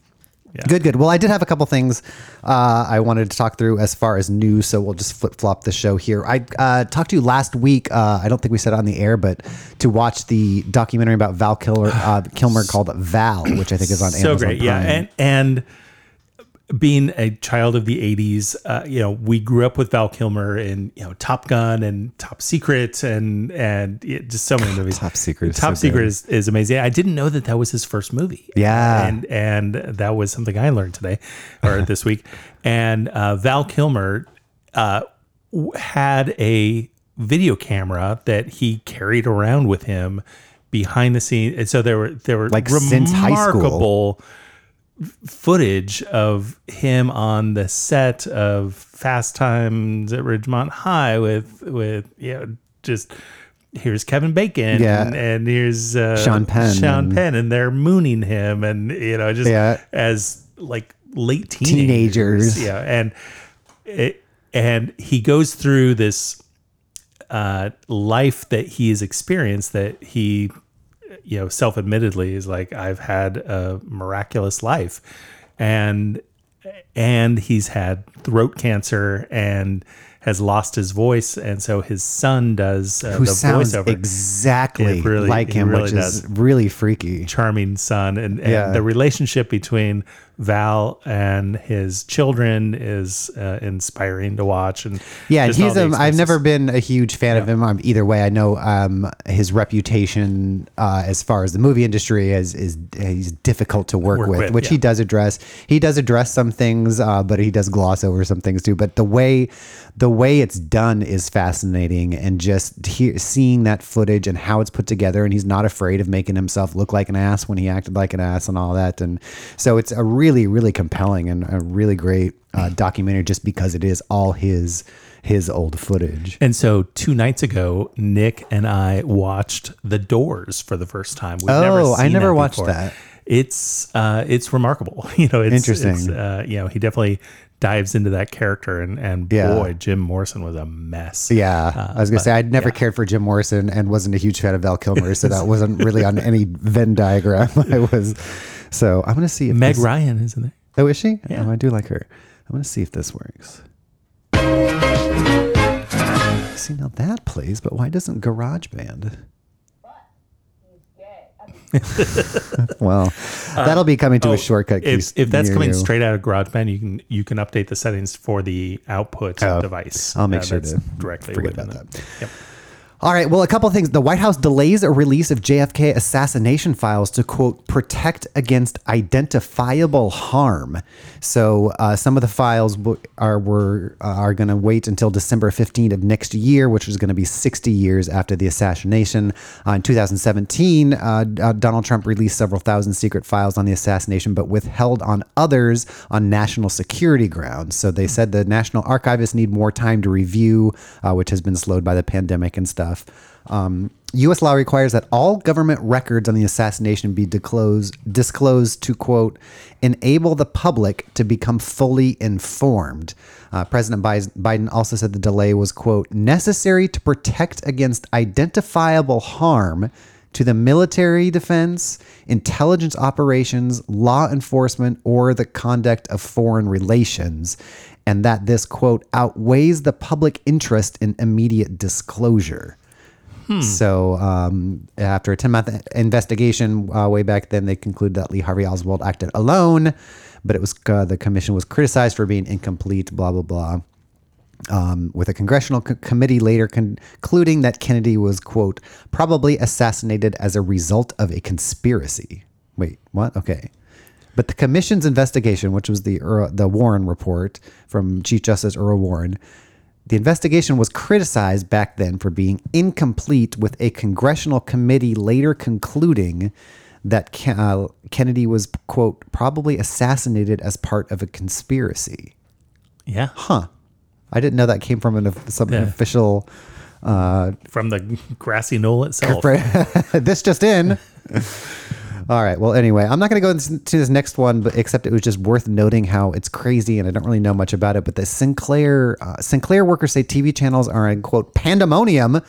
Yeah. Good, good. Well, I did have a couple things uh, I wanted to talk through as far as news, so we'll just flip flop the show here. I uh, talked to you last week. Uh, I don't think we said it on the air, but to watch the documentary about Val Kilmer, uh, Kilmer called Val, which I think is on so Amazon So great. Yeah, Prime. and and being a child of the 80s uh, you know we grew up with val kilmer in you know top gun and top secret and and it, just so many movies Top Secret is top so secret good. is, is amazing i didn't know that that was his first movie Yeah. and and that was something i learned today or this week and uh, val kilmer uh, had a video camera that he carried around with him behind the scenes and so there were there were Like since high school. Footage of him on the set of Fast Times at Ridgemont High with with you know just here's Kevin Bacon Yeah. and, and here's uh, Sean Penn Sean and- Penn and they're mooning him and you know just Yeah. as like late teenagers, Teenagers. yeah and it, and he goes through this uh, life that he has experienced that he you know self-admittedly is like i've had a miraculous life and and he's had throat cancer and has lost his voice and so his son does uh, Who the sounds voiceover exactly really- like him, really which is does. really freaky. charming son and, and Yeah. the relationship between val and his children is uh, inspiring to watch and Yeah, he's um, I've never been a huge fan of him um, either way. I know um, his reputation uh, as far as the movie industry is is he's difficult to work, Work with, with, which he does address. He does address some things, uh, but he does gloss over some things too. But the way the way it's done is fascinating, and just he, seeing that footage and how it's put together, and he's not afraid of making himself look like an ass when he acted like an ass and all that. And so it's a really really really compelling and a really great uh, documentary just because it is all his his old footage. And so two nights ago, Nick and I watched The Doors for the first time. We've Oh, I seen never that watched before. that. It's uh, it's remarkable. You know, it's Interesting. It's, uh, you know, he definitely dives into that character, and and Yeah. boy, Jim Morrison was a mess. Yeah, Uh, I was gonna but, say I'd never yeah. cared for Jim Morrison and wasn't a huge fan of Val Kilmer, so that wasn't really on any Venn diagram I was So I'm gonna see if Meg this- Ryan isn't there? Oh, is she? Yeah. Oh, I do like her. I'm gonna see if this works. See now that plays, but why doesn't GarageBand? well, that'll be coming to a shortcut. Uh, If, if that's coming you. straight out of GarageBand, you can you can update the settings for the output Oh, device. I'll make Uh, sure to directly forget about the- Yep. All right. Well, a couple of things. The White House delays a release of JFK assassination files to quote protect against identifiable harm. So uh, some of the files are were uh, are going to wait until December 15 of next year, which is going to be 60 years after the assassination. Uh, in 2017, uh, uh, Donald Trump released several thousand secret files on the assassination, but withheld on others on national security grounds. So they said the National Archivists need more time to review, which has been slowed by the pandemic and stuff. Um, U.S. law requires that all government records on the assassination be disclosed, disclosed to quote enable the public to become fully informed. Uh, President Biden also said the delay was quote necessary to protect against identifiable harm to the military defense, intelligence operations, law enforcement, or the conduct of foreign relations, and that this quote outweighs the public interest in immediate disclosure. So, um, after a 10 month investigation uh, way back then, they concluded that Lee Harvey Oswald acted alone, but it was uh, the commission was criticized for being incomplete, blah, blah, blah. Um, with a congressional co- committee later concluding that Kennedy was, quote, probably assassinated as a result of a conspiracy. Wait, what? Okay. But the commission's investigation, which was the the Warren report from Chief Justice Earl Warren, the investigation was criticized back then for being incomplete, with a congressional committee later concluding that uh, Kennedy was, quote, probably assassinated as part of a conspiracy. Yeah. Huh. I didn't know that came from an, of- some Yeah. official. From the grassy knoll itself. this just in. All right. Well, anyway, I'm not going to go into this next one, but except it was just worth noting how it's crazy, and I don't really know much about it. But the Sinclair uh, Sinclair workers say TV channels are in quote pandemonium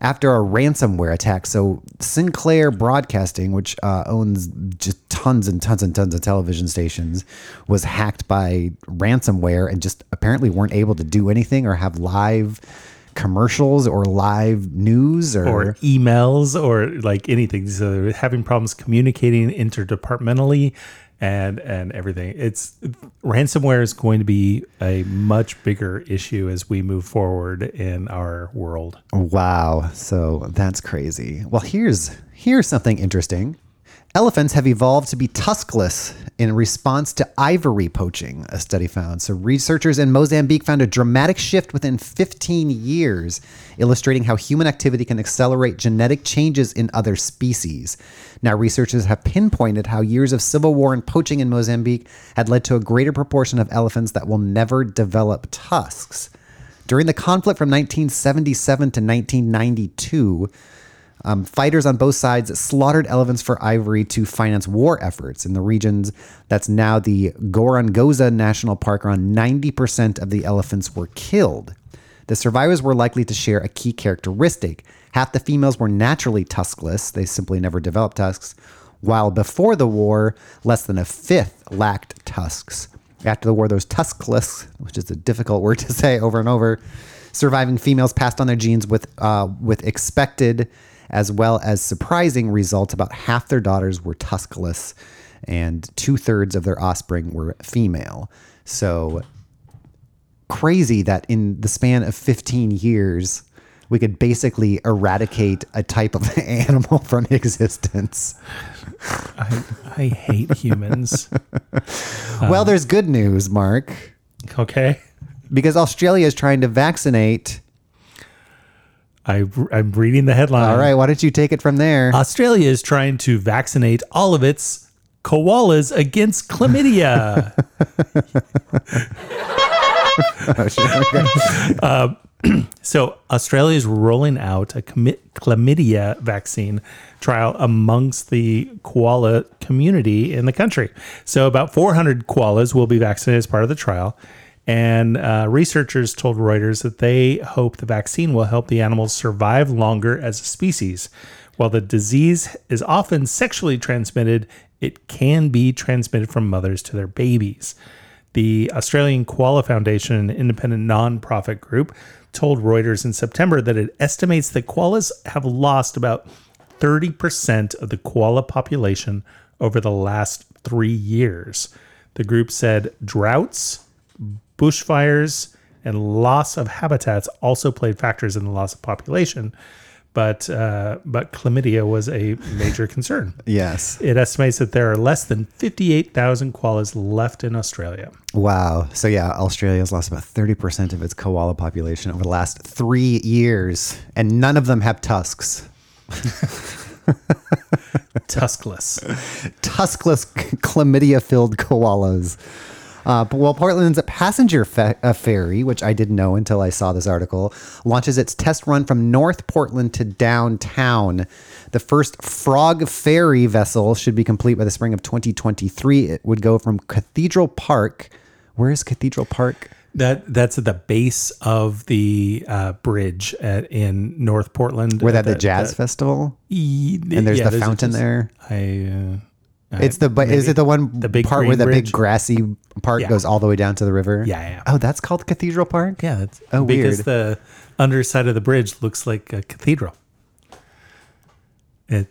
after a ransomware attack. So Sinclair Broadcasting, which uh, owns just tons and tons and tons of television stations, was hacked by ransomware and just apparently weren't able to do anything or have live commercials or live news or, or emails or like anything. So they're having problems communicating interdepartmentally and and everything. It's ransomware is going to be a much bigger issue as we move forward in our world. Wow. So that's crazy. Well, here's here's something interesting. Elephants have evolved to be tuskless in response to ivory poaching, a study found. So, researchers in Mozambique found a dramatic shift within 15 years, illustrating how human activity can accelerate genetic changes in other species. Now, researchers have pinpointed how years of civil war and poaching in Mozambique had led to a greater proportion of elephants that will never develop tusks. During the conflict from 1977 to 1992, um, fighters on both sides slaughtered elephants for ivory to finance war efforts in the regions that's now the Gorongosa National Park. Around 90% of the elephants were killed. The survivors were likely to share a key characteristic. Half the females were naturally tuskless, they simply never developed tusks, while before the war, less than a fifth lacked tusks. After the war, those tuskless, which is a difficult word to say over and over, surviving females passed on their genes with uh, with expected as well as surprising results. About half their daughters were tuskless, and two thirds of their offspring were female. So crazy that in the span of 15 years, we could basically eradicate a type of animal from existence. I, I hate humans. well, there's good news, Mark, Okay. because Australia is trying to vaccinate. I, I'm reading the headline. All right, why don't you take it from there? Australia is trying to vaccinate all of its koalas against chlamydia. Um, oh. Okay. So Australia is rolling out a chlamydia vaccine trial amongst the koala community in the country. So about 400 koalas will be vaccinated as part of the trial. And uh, researchers told Reuters that they hope the vaccine will help the animals survive longer as a species. While the disease is often sexually transmitted, it can be transmitted from mothers to their babies. The Australian Koala Foundation, an independent nonprofit group, told Reuters in September that it estimates that koalas have lost about 30% of the koala population over the last three years. The group said droughts, bushfires, and loss of habitats also played factors in the loss of population. But uh, but chlamydia was a major concern. Yes. It estimates that there are less than 58,000 koalas left in Australia. Wow. So yeah, Australia's lost about 30% of its koala population over the last three years, and none of them have tusks. Tuskless. Tuskless chlamydia-filled koalas. Uh, but well, Portland's passenger fe- uh, ferry, which I didn't know until I saw this article, launches its test run from North Portland to downtown. The first Frog Ferry vessel should be complete by the spring of 2023. It would go from Cathedral Park. Where is Cathedral Park? That that's at the base of the uh, bridge at, in North Portland. Where that at have the jazz festival, and and there's the fountain there. I. Uh, It's the but is it the one the big part where the bridge? big grassy part Yeah. goes all the way down to the river? Yeah, yeah. Oh, that's called Cathedral Park. Yeah, that's Oh, because weird. the underside of the bridge looks like a cathedral. It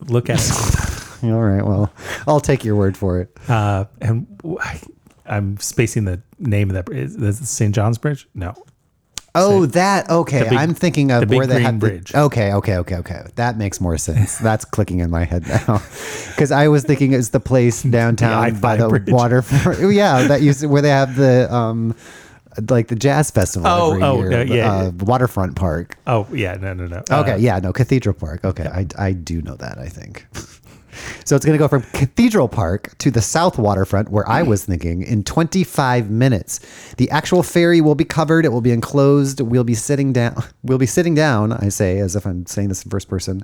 look at it, All right. Well, I'll take your word for it. uh, and I, am spacing the name of that. Is is it St. John's Bridge? No, Oh, that okay. The big- I'm thinking of the big where they green have the bridge. Okay, okay, okay, okay. That makes more sense. That's clicking in my head now. Because I was thinking it's the place downtown by I-5 the bridge. water. Oh, yeah, that used where they have the um, like the jazz festival Oh, every oh, year. no, yeah, uh, waterfront park. Oh yeah, no, no, no. Okay, Uh, yeah, no, Cathedral Park. Okay, I, I do know that, I think. So it's going to go from Cathedral Park to the South Waterfront, where I was thinking, in 25 minutes. The actual ferry will be covered. It will be enclosed. We'll be sitting down. We'll be sitting down, I say, as if I'm saying this in first person.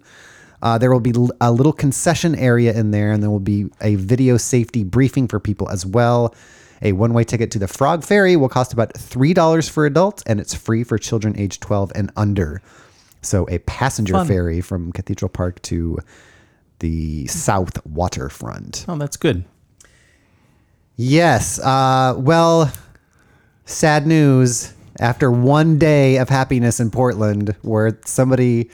Uh, there will be a little concession area in there, and there will be a video safety briefing for people as well. A one way ticket to the Frog Ferry will cost about $3 for adults, and it's free for children age 12 and under. So a passenger Fun. ferry from Cathedral Park to the South Waterfront. Oh, that's good. Yes. Uh, well, sad news. After one day of happiness in Portland, where somebody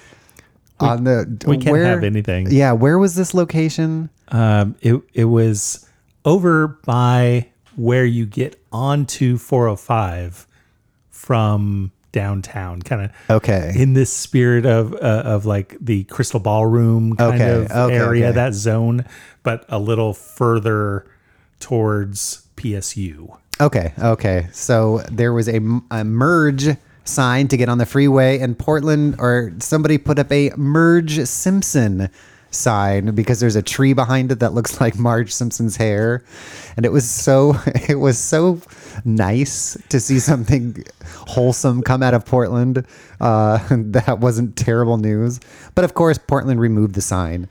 on the we can't have anything. Yeah, where was this location? Um, it it was over by where you get onto 405 from downtown, kind of Okay. in this spirit of uh, of like the Crystal Ballroom kind Okay, of okay, area, okay. that zone, but a little further towards PSU. Okay, okay. So there was a, a merge sign to get on the freeway, in Portland or somebody put up a merge Simpson sign because there's a tree behind it that looks like Marge Simpson's hair, and it was so it was so nice to see something wholesome come out of Portland. Uh, that wasn't terrible news, but of course Portland removed the sign.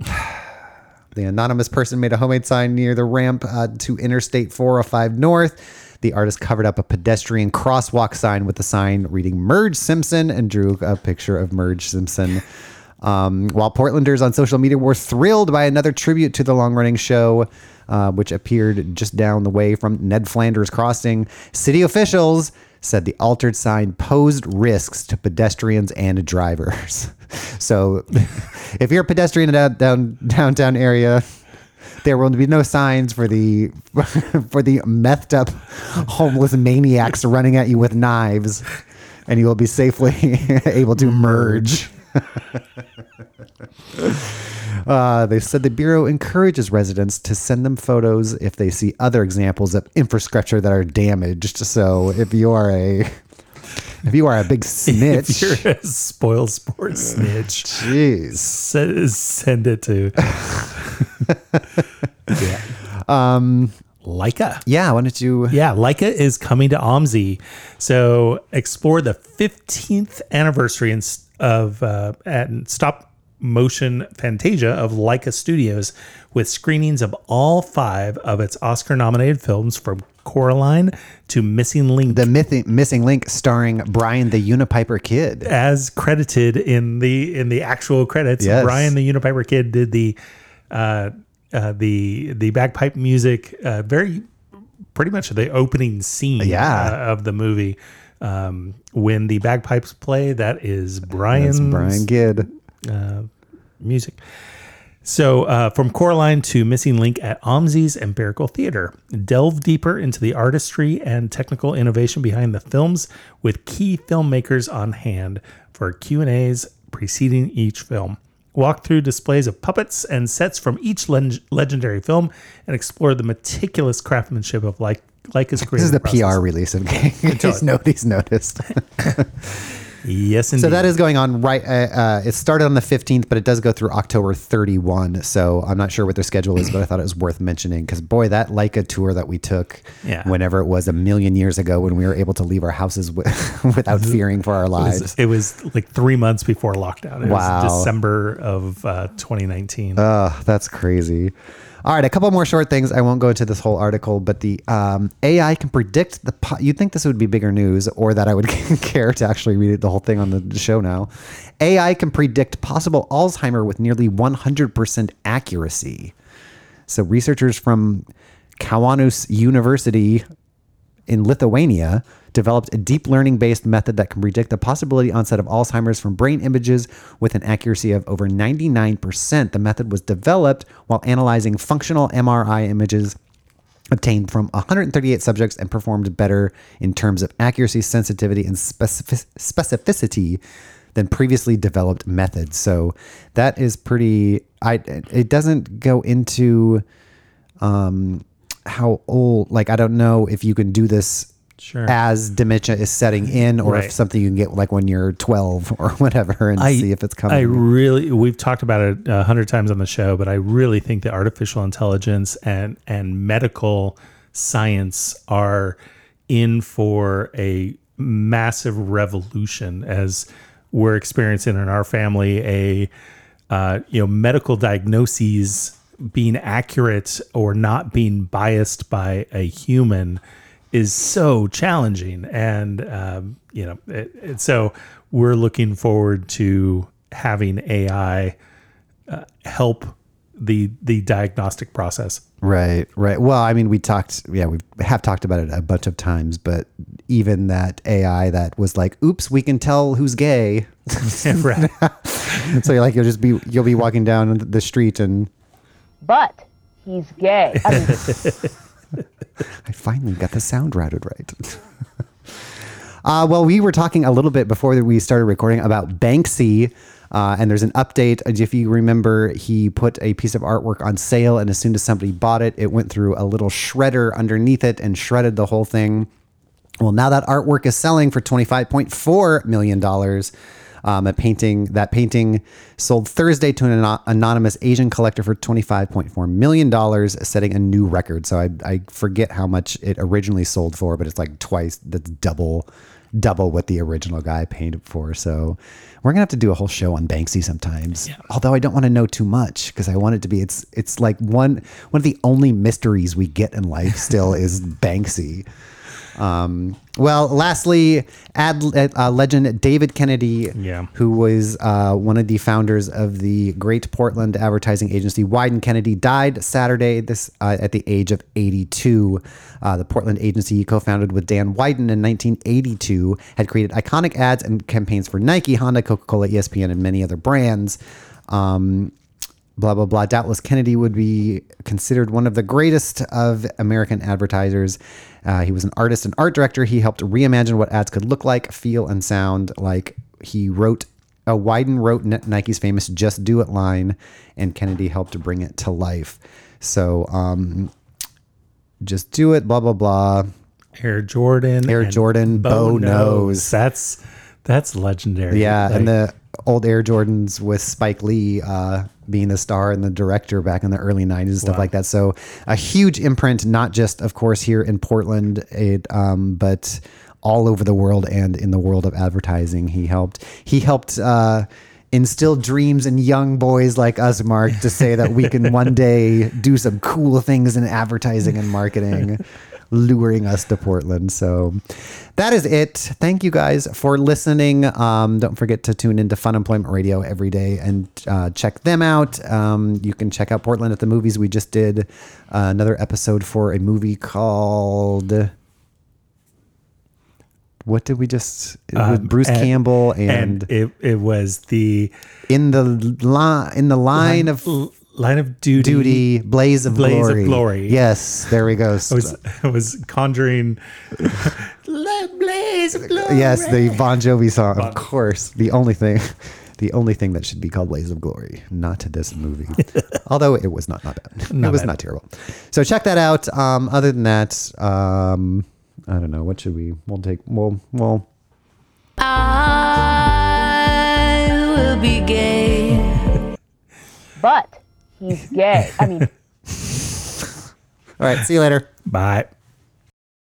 The anonymous person made a homemade sign near the ramp uh, to Interstate 405 North. The artist covered up a pedestrian crosswalk sign with a sign reading Merge Simpson and drew a picture of Merge Simpson. Um, while Portlanders on social media were thrilled by another tribute to the long running show, uh, which appeared just down the way from Ned Flanders Crossing, city officials said the altered sign posed risks to pedestrians and drivers. So, if you're a pedestrian in a down, downtown area, there will be no signs for the for the methed up homeless maniacs running at you with knives, and you will be safely able to merge. Uh, they said the bureau encourages residents to send them photos if they see other examples of infrastructure that are damaged. So if you are a if you are a big snitch, If you're a spoil sport snitch, jeez. send, send it to yeah. Um, Laika. Yeah, why don't you? Yeah, Laika is coming to OMSI. So explore the 15th anniversary in, of uh, at stop motion Fantasia of Laika Studios with screenings of all five of its Oscar nominated films from Coraline to Missing Link. The mythi- missing link starring Brian the Unipiper Kidd. as credited in the in the actual credits. Yes. Brian the Unipiper Kidd did the uh, uh, the the bagpipe music, uh, very pretty much the opening scene Yeah. uh, of the movie. Um, when the bagpipes play, that is Brian's That's Brian Kidd. music. So, uh, from Coraline to Missing Link at OMSI's Empirical Theater, delve deeper into the artistry and technical innovation behind the films with key filmmakers on hand for Q and A's preceding each film. Walk through displays of puppets and sets from each leg- legendary film and explore the meticulous craftsmanship of like Laika's creative This is the process. PR release of Gang. Case nobody's noticed. Yes, indeed. So that is going on right. Uh, uh, it started on the 15th, but it does go through October 31. So I'm not sure what their schedule is, but I thought it was worth mentioning because boy, that Leica tour that we took, Yeah. whenever it was a million years ago, when we were able to leave our houses wi- without fearing for our It lives. was, it was like three months before lockdown. It Wow. was December of uh, 2019. Oh, that's crazy. All right, a couple more short things. I won't go into this whole article, but the um, AI can predict the. Po- you'd think this would be bigger news, or that I would care to actually read the whole thing on the show now. AI can predict possible Alzheimer with nearly 100% accuracy. So, researchers from Kaunas University in Lithuania developed a deep learning based method that can predict the possibility onset of Alzheimer's from brain images with an accuracy of over 99%. The method was developed while analyzing functional MRI images obtained from 138 subjects and performed better in terms of accuracy, sensitivity, and specificity than previously developed methods. So that is pretty. I it doesn't go into um, how old. Like I don't know if you can do this. Sure. As dementia is setting in, or Right. if something you can get like when you're 12 or whatever, and see if it's coming. I really, we've talked about it a hundred times on the show, but I really think that artificial intelligence and and medical science are in for a massive revolution as we're experiencing in our family a uh, you know medical diagnoses being accurate or not being biased by a human is so challenging. And um, you know it, it, so we're looking forward to having ai uh, help the the diagnostic process. Right, right. Well, I mean, we talked, yeah, we have talked about it a bunch of times, but even that AI that was like, "Oops, we can tell who's gay," right. So you're like, you'll just be, you'll be walking down the street, and But he's gay. I mean, I finally got the sound routed right. uh, well, we were talking a little bit before we started recording about Banksy. Uh, and there's an update. If you remember, he put a piece of artwork on sale, and as soon as somebody bought it, it went through a little shredder underneath it and shredded the whole thing. Well, now that artwork is selling for $25.4 million. Um, a painting that painting sold Thursday to an ano- anonymous Asian collector for $25.4 million, setting a new record. So I, I forget how much it originally sold for, but it's like twice, that's double, double what the original guy painted for. So we're gonna have to do a whole show on Banksy sometimes. Although I don't want to know too much because I want it to be it's it's like one one of the only mysteries we get in life still is Banksy. Um, well, lastly, ad, uh, legend David Kennedy, Yeah. who was uh, one of the founders of the great Portland advertising agency Wieden Kennedy, died Saturday this uh, at the age of 82. Uh, the Portland agency he co-founded with Dan Wieden in 1982 had created iconic ads and campaigns for Nike, Honda, Coca-Cola, ESPN, and many other brands. Um, blah blah blah. Doubtless Kennedy would be considered one of the greatest of American advertisers. Uh, he was an artist and art director. He helped reimagine what ads could look like, feel, and sound like. He wrote. Uh, Wieden wrote Nike's famous "Just Do It" line, and Kennedy helped to bring it to life. So, um, just do it. Blah blah blah. air jordan Air Jordan, Bo Knows. that's that's legendary Yeah, and the old Air Jordans with Spike Lee uh, being the star and the director back in the early '90s and stuff Wow. like that. So a huge imprint, not just, of course, here in Portland, it, um, but all over the world and in the world of advertising. He helped. He helped. Uh, Instill dreams in young boys like us, Mark, to say that we can one day do some cool things in advertising and marketing. Luring us to Portland. So that is it. Thank you guys for listening. Um, don't forget to tune into Fun Employment Radio every day and uh, check them out. Um, you can check out Portland at the movies. We just did uh, another episode for a movie called. What did we just with Bruce Um, and- Campbell and, and it it was the in the line in the line of l- line of duty. duty, blaze of Blaze of glory. Glory. Yes, there we go. It was it was conjuring. Blaze of glory. yes, the Bon Jovi song, of course. The only thing, the only thing that should be called Blaze of Glory, not this movie. Although it was not not bad. it was bad. not terrible. So check that out. Um, other than that, um, I don't know. What should we? We'll take. We'll. We'll. I will be gay. But he's gay. I mean, All right. See you later. Bye.